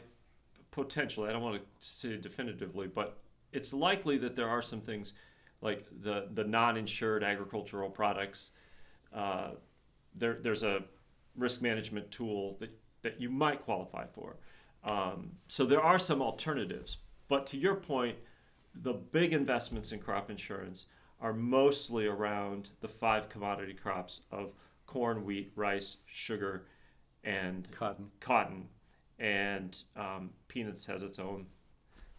potentially. I don't want to say definitively, but it's likely that there are some things like the the non-insured agricultural products. Uh, there, there's a risk management tool that, that you might qualify for. Um, so there are some alternatives. But to your point, the big investments in crop insurance are mostly around the five commodity crops of corn, wheat, rice, sugar, and Cotton. cotton. And um, peanuts has its own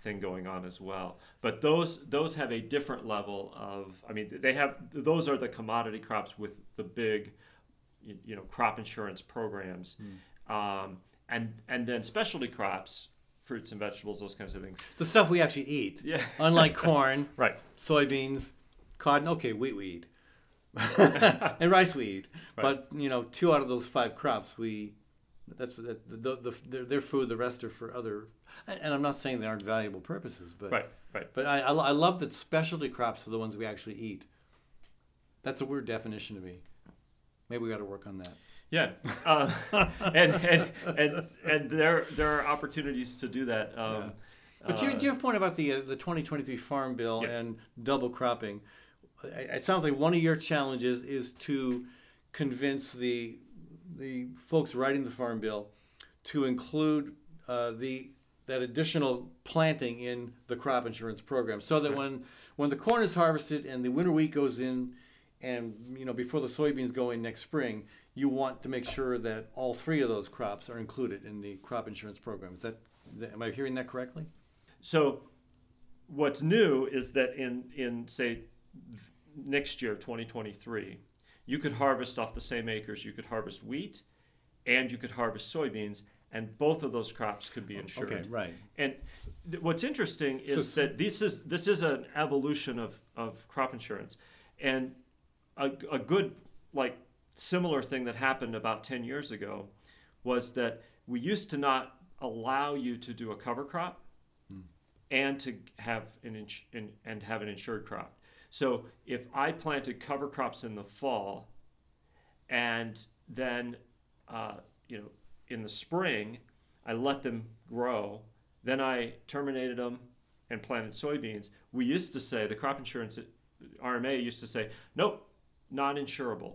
thing going on as well. But those those have a different level of. I mean, they have those are the commodity crops with the big, you, you know, crop insurance programs, um, and and then specialty crops, fruits and vegetables, those kinds of things. The stuff we actually eat. Yeah. (laughs) Unlike corn, (laughs) Right. soybeans, cotton. Okay, wheat we eat, (laughs) and rice we eat. But you know, two out of those five crops we. That's that, the, the, the they're, they're food. The rest are for other. And I'm not saying they aren't valuable purposes, but Right. Right. But I, I, I love that specialty crops are the ones we actually eat. That's a weird definition to me. Maybe we got to work on that. Yeah, uh, (laughs) and, and and and there there are opportunities to do that. Um, But you, uh, you have a point about the uh, the 2023 Farm Bill Yeah. and double cropping. It sounds like one of your challenges is to convince the the folks writing the Farm Bill to include uh, the that additional planting in the crop insurance program, so that when when the corn is harvested and the winter wheat goes in, and you know before the soybeans go in next spring, you want to make sure that all three of those crops are included in the crop insurance program. Is that, that am I hearing that correctly? So, what's new is that in in say next year, 2023, you could harvest off the same acres. You could harvest wheat, and you could harvest soybeans, and both of those crops could be insured. Okay, right. And th- what's interesting is So- that this is this is an evolution of, of crop insurance, and a, a good like similar thing that happened about ten years ago was that we used to not allow you to do a cover crop hmm. and to have an ins- in, and have an insured crop. So if I planted cover crops in the fall, and then uh, you know in the spring I let them grow, then I terminated them and planted soybeans. We used to say the crop insurance RMA used to say nope, not insurable,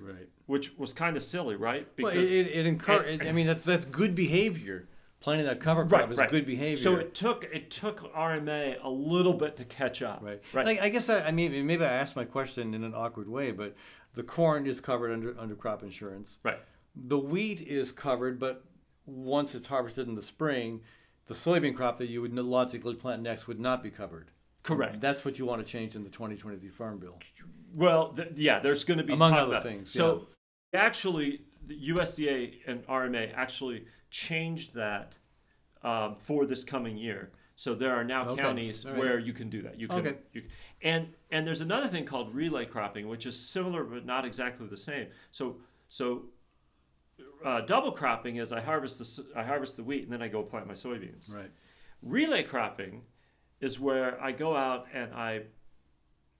Right. which was kind of silly, right? Well, it, it, it encourage. I mean, that's that's good behavior. Planting that cover crop is good behavior. So it took it took RMA a little bit to catch up. right. Right. And I, I guess I, I mean maybe I asked my question in an awkward way, but the corn is covered under under crop insurance. right. The wheat is covered, but once it's harvested in the spring, the soybean crop that you would logically plant next would not be covered. Correct. That's what you want to change in the 2023 Farm Bill. Well, th- yeah, there's going to be Among other things, So actually, the USDA and RMA actually changed that um, for this coming year. So there are now Okay. counties right. where you can do that. You can, Okay. you, and and there's another thing called relay cropping, which is similar but not exactly the same. So so uh, double cropping is I harvest the I harvest the wheat and then I go plant my soybeans. Right. Relay cropping is where I go out and I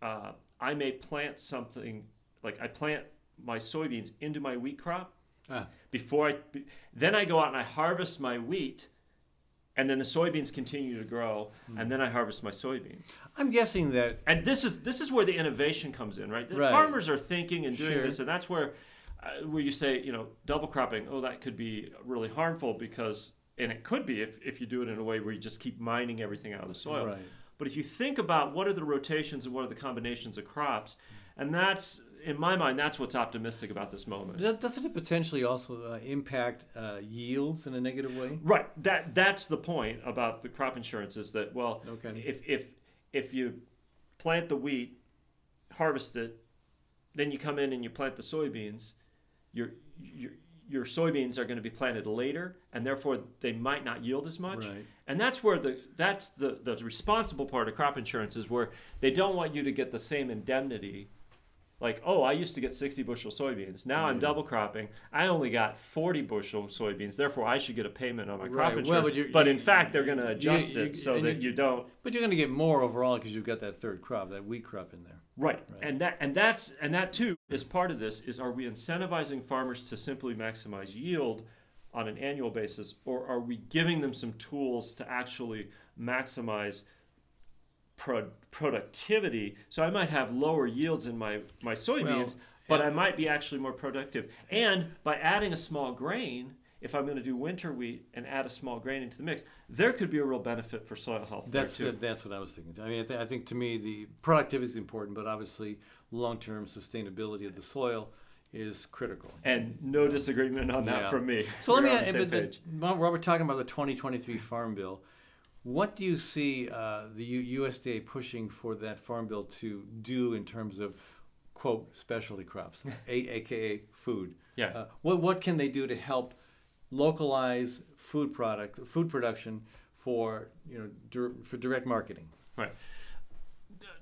uh, I may plant something like I plant my soybeans into my wheat crop Ah. before I then I go out and I harvest my wheat and then the soybeans continue to grow Hmm. and then I harvest my soybeans. I'm guessing that And this is this is where the innovation comes in, right? The Right. farmers are thinking and doing Sure. this and that's where uh, where you say, you know, double cropping, oh that could be really harmful because and it could be if, if you do it in a way where you just keep mining everything out of the soil. Right. But if you think about what are the rotations and what are the combinations of crops, and that's in my mind, that's what's optimistic about this moment. Does- Doesn't it potentially also uh, impact uh, yields in a negative way? Right. That that's the point about the crop insurance is that well, Okay. if if if you plant the wheat, harvest it, then you come in and you plant the soybeans, your your your soybeans are going to be planted later, and therefore they might not yield as much. Right. And that's where the that's the the responsible part of crop insurance is where they don't want you to get the same indemnity. Like, oh, I used to get 60 bushel soybeans. Now I'm mm. double cropping. I only got 40 bushel soybeans. Therefore, I should get a payment on my crop Right. Well, insurance. but you're- but in you- fact, they're going to adjust you- it so that you- you don't. But you're going to get more overall because you've got that third crop, that wheat crop in there. Right. And that and that's and that too is part of this is are we incentivizing farmers to simply maximize yield on an annual basis or are we giving them some tools to actually maximize pro- productivity so I might have lower yields in my my soybeans but I might be actually more productive and by adding a small grain if I'm going to do winter wheat and add a small grain into the mix there could be a real benefit for soil health That's that's what I was thinking. I mean, I, th- I think to me the productivity is important, but obviously long-term sustainability of the soil is critical. and no disagreement on that Yeah. from me So let We're me the ask, same but the- while we're talking about the 2023 Farm Bill, What do you see uh, the U- USDA pushing for that farm bill to do in terms of quote specialty crops, (laughs) a- aka food? Yeah. Uh, what what can they do to help localize food product food production for you know dir- for direct marketing? Right.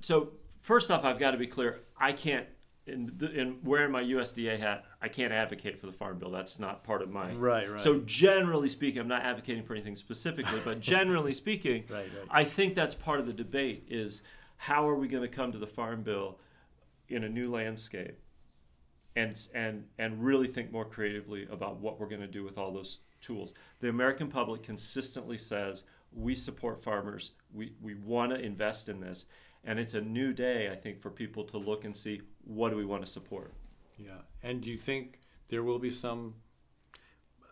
So first off, I've got to be clear. I can't, in, the, in wearing my USDA hat, I can't advocate for the farm bill. That's not part of my. Right, right. So generally speaking, I'm not advocating for anything specifically, but (laughs) generally speaking, Right, right. I think that's part of the debate: is how are we going to come to the farm bill in a new landscape, and and and really think more creatively about what we're going to do with all those tools. The American public consistently says we support farmers. We we want to invest in this, and it's a new day, I think, for people to look and see what do we want to support. Yeah, and do you think there will be some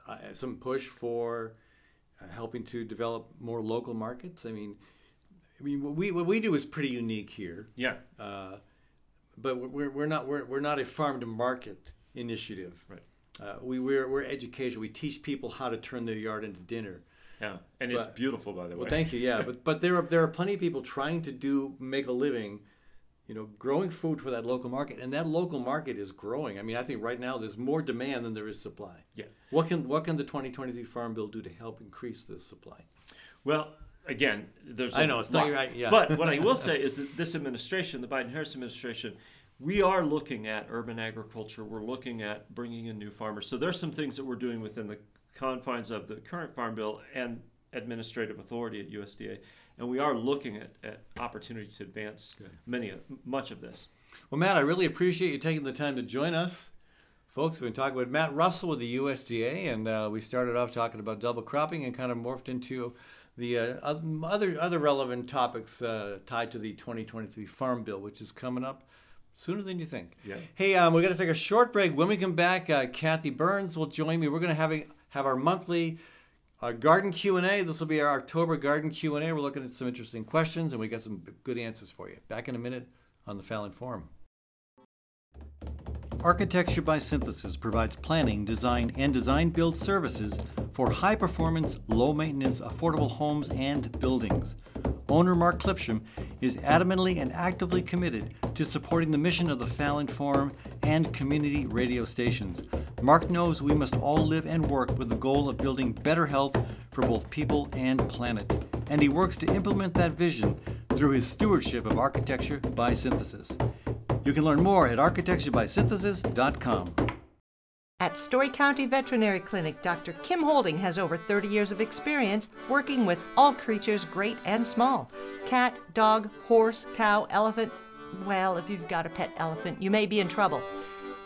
uh, some push for uh, helping to develop more local markets? I mean, I mean, what we what we do is pretty unique here, Yeah, uh, but we're, we're not we're, we're not a farm to market initiative. Right. Uh, we we're, we're education. We teach people how to turn their yard into dinner. Yeah, and it's beautiful, by the way. Well, thank you. Yeah, (laughs) but but there are there are plenty of people trying to do make a living, you know, growing food for that local market, and that local market is growing. I mean, I think right now there's more demand than there is supply. Yeah. What can what can the 2023 Farm Bill do to help increase this supply? Well, again, there's. I know, it's not lot. your- I- yeah. But what I will (laughs) say is that this administration, the Biden-Harris administration, we are looking at urban agriculture. We're looking at bringing in new farmers. So there's some things that we're doing within the confines of the current farm bill and administrative authority at USDA, and we are looking at, at opportunity to advance many of much of this. Well, Matt, I really appreciate you taking the time to join us. Folks, we've been talking with Matt Russell with the USDA, and uh, we started off talking about double cropping and kind of morphed into the uh, other other relevant topics uh, tied to the 2023 Farm Bill, which is coming up sooner than you think. Yeah. Hey, um, we're going to take a short break. When we come back, uh, Kathy Byrnes will join me. We're going to have a, have our monthly uh, garden Q&A. This will be our October garden Q&A. We're looking at some interesting questions, and we got some good answers for you. Back in a minute on the Fallon Forum. Architecture by Synthesis provides planning, design, and design build services for high performance, low maintenance, affordable homes and buildings. Owner Mark Clipsham is adamantly and actively committed to supporting the mission of the Fallon Forum and community radio stations. Mark knows we must all live and work with the goal of building better health for both people and planet, and he works to implement that vision through his stewardship of architecture by synthesis. You can learn more at architecturebysynthesis.com. At Story County Veterinary Clinic, Dr. Kim Holding has over 30 years of experience working with all creatures, great and small cat, dog, horse, cow, elephant. Well, if you've got a pet elephant, you may be in trouble.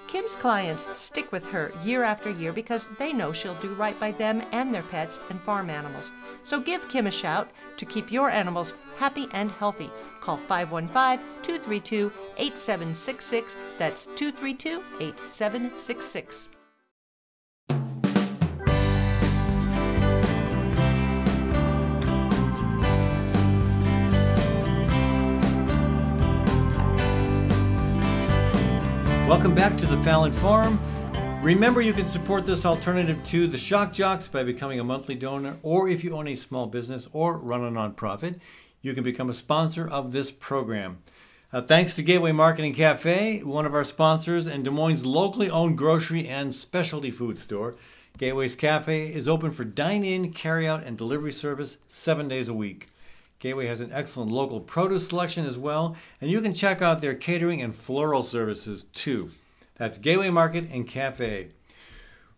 Kim's clients stick with her year after year because they know she'll do right by them and their pets and farm animals. So give Kim a shout to keep your animals happy and healthy. Call 515 232 8766. That's 232 8766. Welcome back to the Fallon Forum. Remember, you can support this alternative to the Shock Jocks by becoming a monthly donor, or if you own a small business or run a nonprofit, you can become a sponsor of this program. Uh, thanks to Gateway Market and Cafe, one of our sponsors, and Des Moines' locally owned grocery and specialty food store. Gateway's Cafe is open for dine in, carry out, and delivery service seven days a week. Gateway has an excellent local produce selection as well, and you can check out their catering and floral services too. That's Gateway Market and Cafe.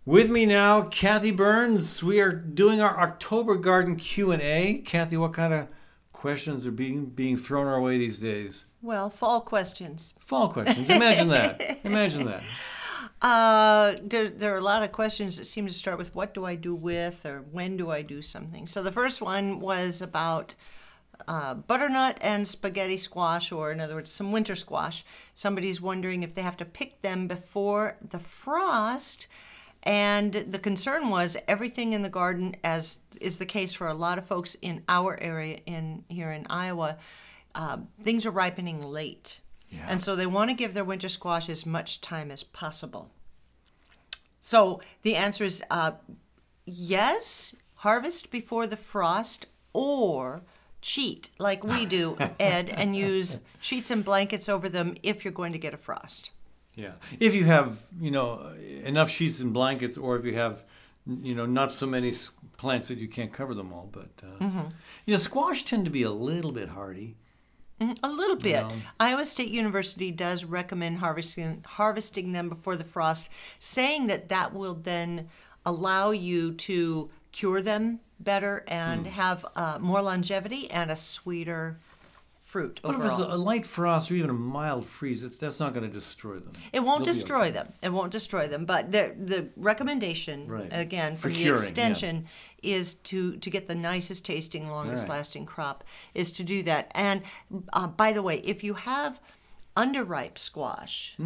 With me now, Kathy Byrnes. We are doing our October Garden Q&A. Kathy, what kind of questions are being being thrown our way these days? Well, fall questions. Fall questions. Imagine that. Imagine that. (laughs) Uh, there, there are a lot of questions that seem to start with what do I do with or when do I do something. So the first one was about uh, butternut and spaghetti squash, or in other words, some winter squash. Somebody's wondering if they have to pick them before the frost. And the concern was everything in the garden, as is the case for a lot of folks in our area in here in Iowa, uh, things are ripening late. And so they want to give their winter squash as much time as possible. So the answer is uh, yes, harvest before the frost or cheat like we do, (laughs) Ed, and use sheets and blankets over them if you're going to get a frost. Yeah. If you have, you know, enough sheets and blankets, or if you have, you know, not so many plants that you can't cover them all. But, uh, Mm-hmm. you know, squash tend to be a little bit hardy. A little bit. Iowa State University does recommend harvesting harvesting them before the frost, saying that that will then allow you to cure them better and Hmm. have uh, more longevity and a sweeter fruit But if it's overall. a, light frost or even a mild freeze, it's, that's not going to destroy them. It won't They'll be destroy okay. them. It won't destroy them. But the the recommendation Right. again For from the curing, yeah. extension is to to get the nicest tasting, longest lasting crop is to do that. And uh, by the way, if you have underripe squash.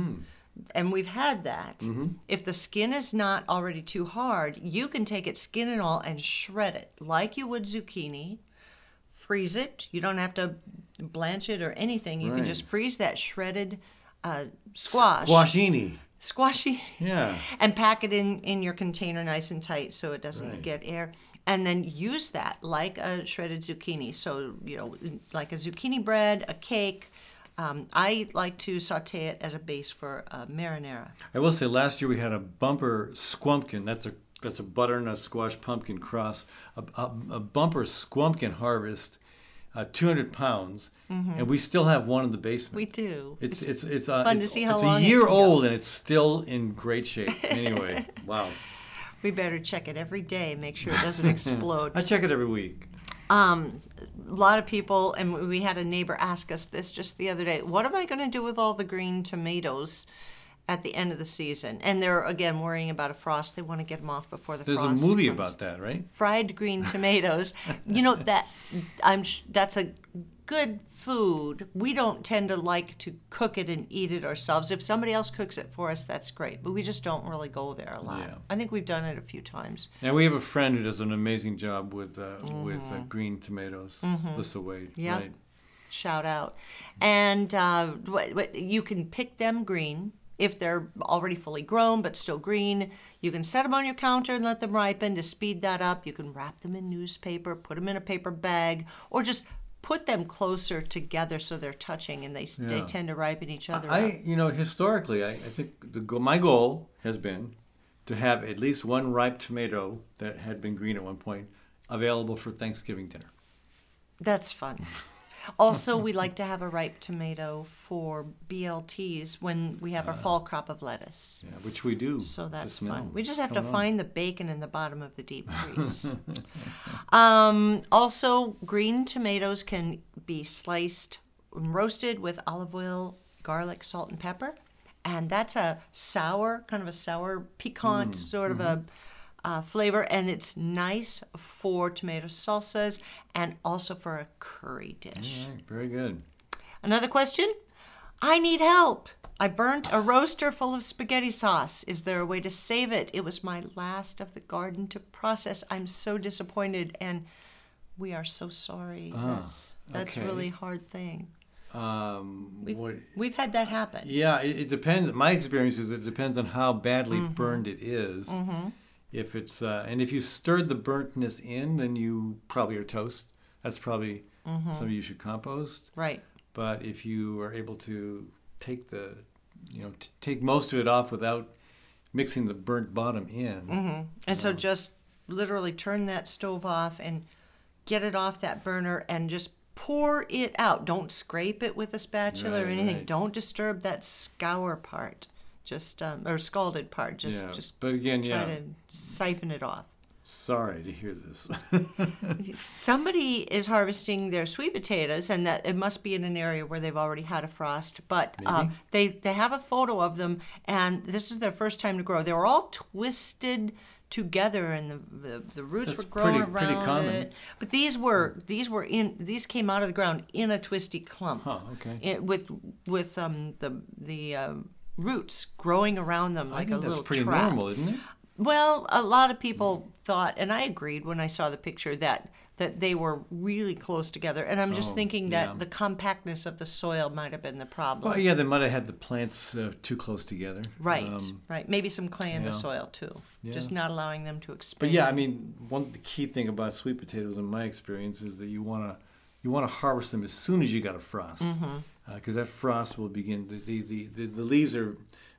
And we've had that. Mm-hmm. If the skin is not already too hard, you can take it skin and all and shred it like you would zucchini. Freeze it. You don't have to blanch it or anything. You can just freeze that shredded uh, squash Squashini. squashy Yeah. (laughs) and pack it in in your container nice and tight so it doesn't Right. get air and then use that like a shredded zucchini so you know like a zucchini bread a cake um, i like to saute it as a base for a marinara I will say, last year we had a bumper squumpkin. That's a that's a butternut squash pumpkin cross. A, a, a bumper squumpkin harvest, uh, 200 pounds, and we still have one in the basement. Mm-hmm. we do It's it's it's, uh, fun to it's, see how it's long a year old and it's still in great shape. (laughs) Anyway, wow. we better check it every day make sure it doesn't (laughs) explode I check it every week. Um, a lot of people, and we had a neighbor ask us this just the other day. What am I going to do with all the green tomatoes at the end of the season? And they're again worrying about a frost. They want to get them off before the There's a frost. movie comes. about that, right? fried green tomatoes. you know that I'm sh- that's a good food. We don't tend to like to cook it and eat it ourselves. If somebody else cooks it for us, that's great. But we just don't really go there a lot. Yeah. I think we've done it a few times. And we have a friend who does an amazing job with uh, with uh, green tomatoes. Mm-hmm. Yep. Right. shout out. And uh, you can pick them green if they're already fully grown but still green. You can set them on your counter and let them ripen to speed that up. You can wrap them in newspaper, put them in a paper bag, or just put them closer together so they're touching and they, s they tend to ripen each other up. I, you know, historically, I, I think the my goal has been to have at least one ripe tomato that had been green at one point available for Thanksgiving dinner. That's fun. (laughs) Also, we like to have a ripe tomato for BLTs when we have our fall crop of lettuce. Yeah, which we do. So that's just fun. now. We just have to on. find the bacon in the bottom of the deep (laughs) freeze. um, also, green tomatoes can be sliced and roasted with olive oil, garlic, salt, and pepper. And that's a sour, kind of a sour, piquant Mm, sort of mm-hmm. a uh, flavor. And it's nice for tomato salsas and also for a curry dish. All right, very good. Another question? I need help. I burnt a roaster full of spaghetti sauce. Is there a way to save it? It was my last of the garden to process. I'm so disappointed and we are so sorry. that's that's Ah, okay. really hard thing. Um, We've, what, we've had that happen. yeah, it, it depends. My experience is it depends on how badly Mm-hmm. burned it is. If it's uh, and if you stirred the burntness in, then you probably are toast. That's probably Mm-hmm. something you should compost. Right. But if you are able to take the, you know, t- take most of it off without mixing the burnt bottom in, Mm-hmm. And so just literally turn that stove off and get it off that burner and just pour it out. Don't scrape it with a spatula or anything. right. Don't disturb that scour part. Just um, or scalded part. Just yeah. just but again, try yeah. to siphon it off. Sorry to hear this. (laughs) (laughs) Somebody is harvesting their sweet potatoes, and that it must be in an area where they've already had a frost. But uh, they they have a photo of them, and this is their first time to grow. They were all twisted together, and the the, the roots That's were growing pretty- pretty around common. it. But these were these were in these came out of the ground in a twisty clump. Huh, okay. It- with with um the the uh, roots growing around them like a that's little pretty trap. normal, isn't it? Well, a lot of people thought, and I agreed when I saw the picture, that that they were really close together. And I'm just Oh, thinking that yeah. the compactness of the soil might have been the problem. Well, yeah, they might have had the plants uh, too close together. Right, Um, right. Maybe some clay in the soil too. Just not allowing them to expand. But yeah, I mean, one the key thing about sweet potatoes, in my experience, is that you want to you want to harvest them as soon as you got a frost, because Mm-hmm. that frost will begin. The, the, the, the, leaves are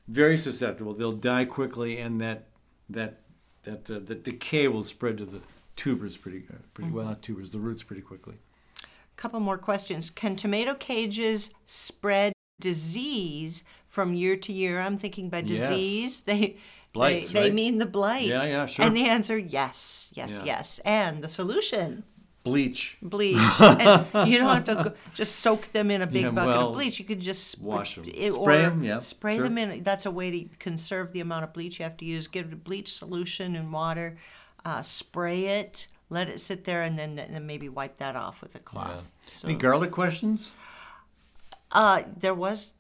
very susceptible; they'll die quickly, and that that that uh, the decay will spread to the tubers pretty uh, pretty Mm-hmm. well, not tubers, the roots pretty quickly. A couple more questions. Can tomato cages spread disease from year to year? I'm thinking by Yes. disease they Blights, they, they mean the blight. Yeah, yeah, sure. And the answer yes, yes, Yeah. yes. And the solution Bleach, bleach. (laughs) and you don't have to go, just soak them in a big Yeah, bucket well, of bleach. You could just sp- wash 'em. it- Spray or 'em, yeah, Spray sure. them in. That's a way to conserve the amount of bleach you have to use. Give it a bleach solution in water, uh, spray it, let it sit there, and then and then maybe wipe that off with a cloth. So, any garlic questions? uh, there was.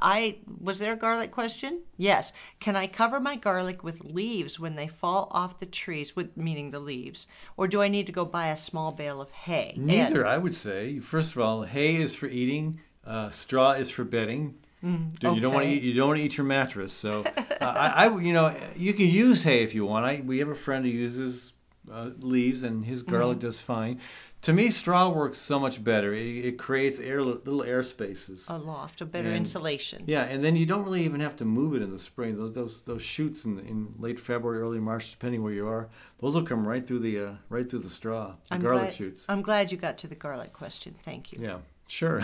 I was there a garlic question? Yes. Can I cover my garlic with leaves when they fall off the trees, with meaning the leaves, or do I need to go buy a small bale of hay? And- Neither, I would say. First of all, hay is for eating. Uh, straw is for bedding. Do- You don't want to eat. You don't want to eat your mattress. So, uh, I, I, you know, you can use hay if you want. I we have a friend who uses uh, leaves, and his garlic Mm-hmm. does fine. To me, straw works so much better. It, it creates air, little air spaces. a loft, a better And- insulation. Yeah, and then you don't really even have to move it in the spring. Those those those shoots in in late February, early March, depending where you are, those will come right through the uh, right through the straw. The I'm garlic glad, shoots. I'm glad you got to the garlic question. Thank you. Yeah, sure.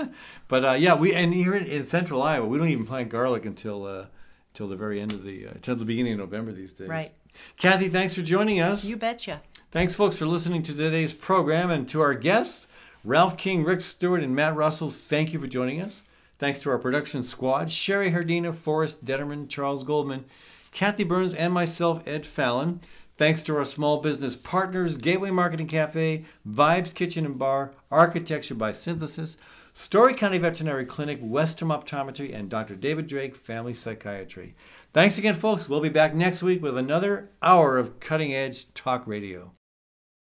(laughs) but uh, yeah, we and here in, in central Iowa, we don't even plant garlic until uh, until the very end of the uh, until the beginning of November these days. Right. Kathy, thanks for joining us. You betcha. Thanks, folks, for listening to today's program, and to our guests, Ralph King, Rick Stewart, and Matt Russell. Thank you for joining us. Thanks to our production squad: Sherry Hardina, Forrest Detterman, Charles Goldman, Kathy Byrnes, and myself, Ed Fallon. Thanks to our small business partners, Gateway Market and Cafe, Vibes Kitchen and Bar, Architecture by Synthesis, Story County Veterinary Clinic, Westrom Optometry, and Dr. David Drake, Family Psychiatry. Thanks again, folks. We'll be back next week with another hour of cutting edge talk radio.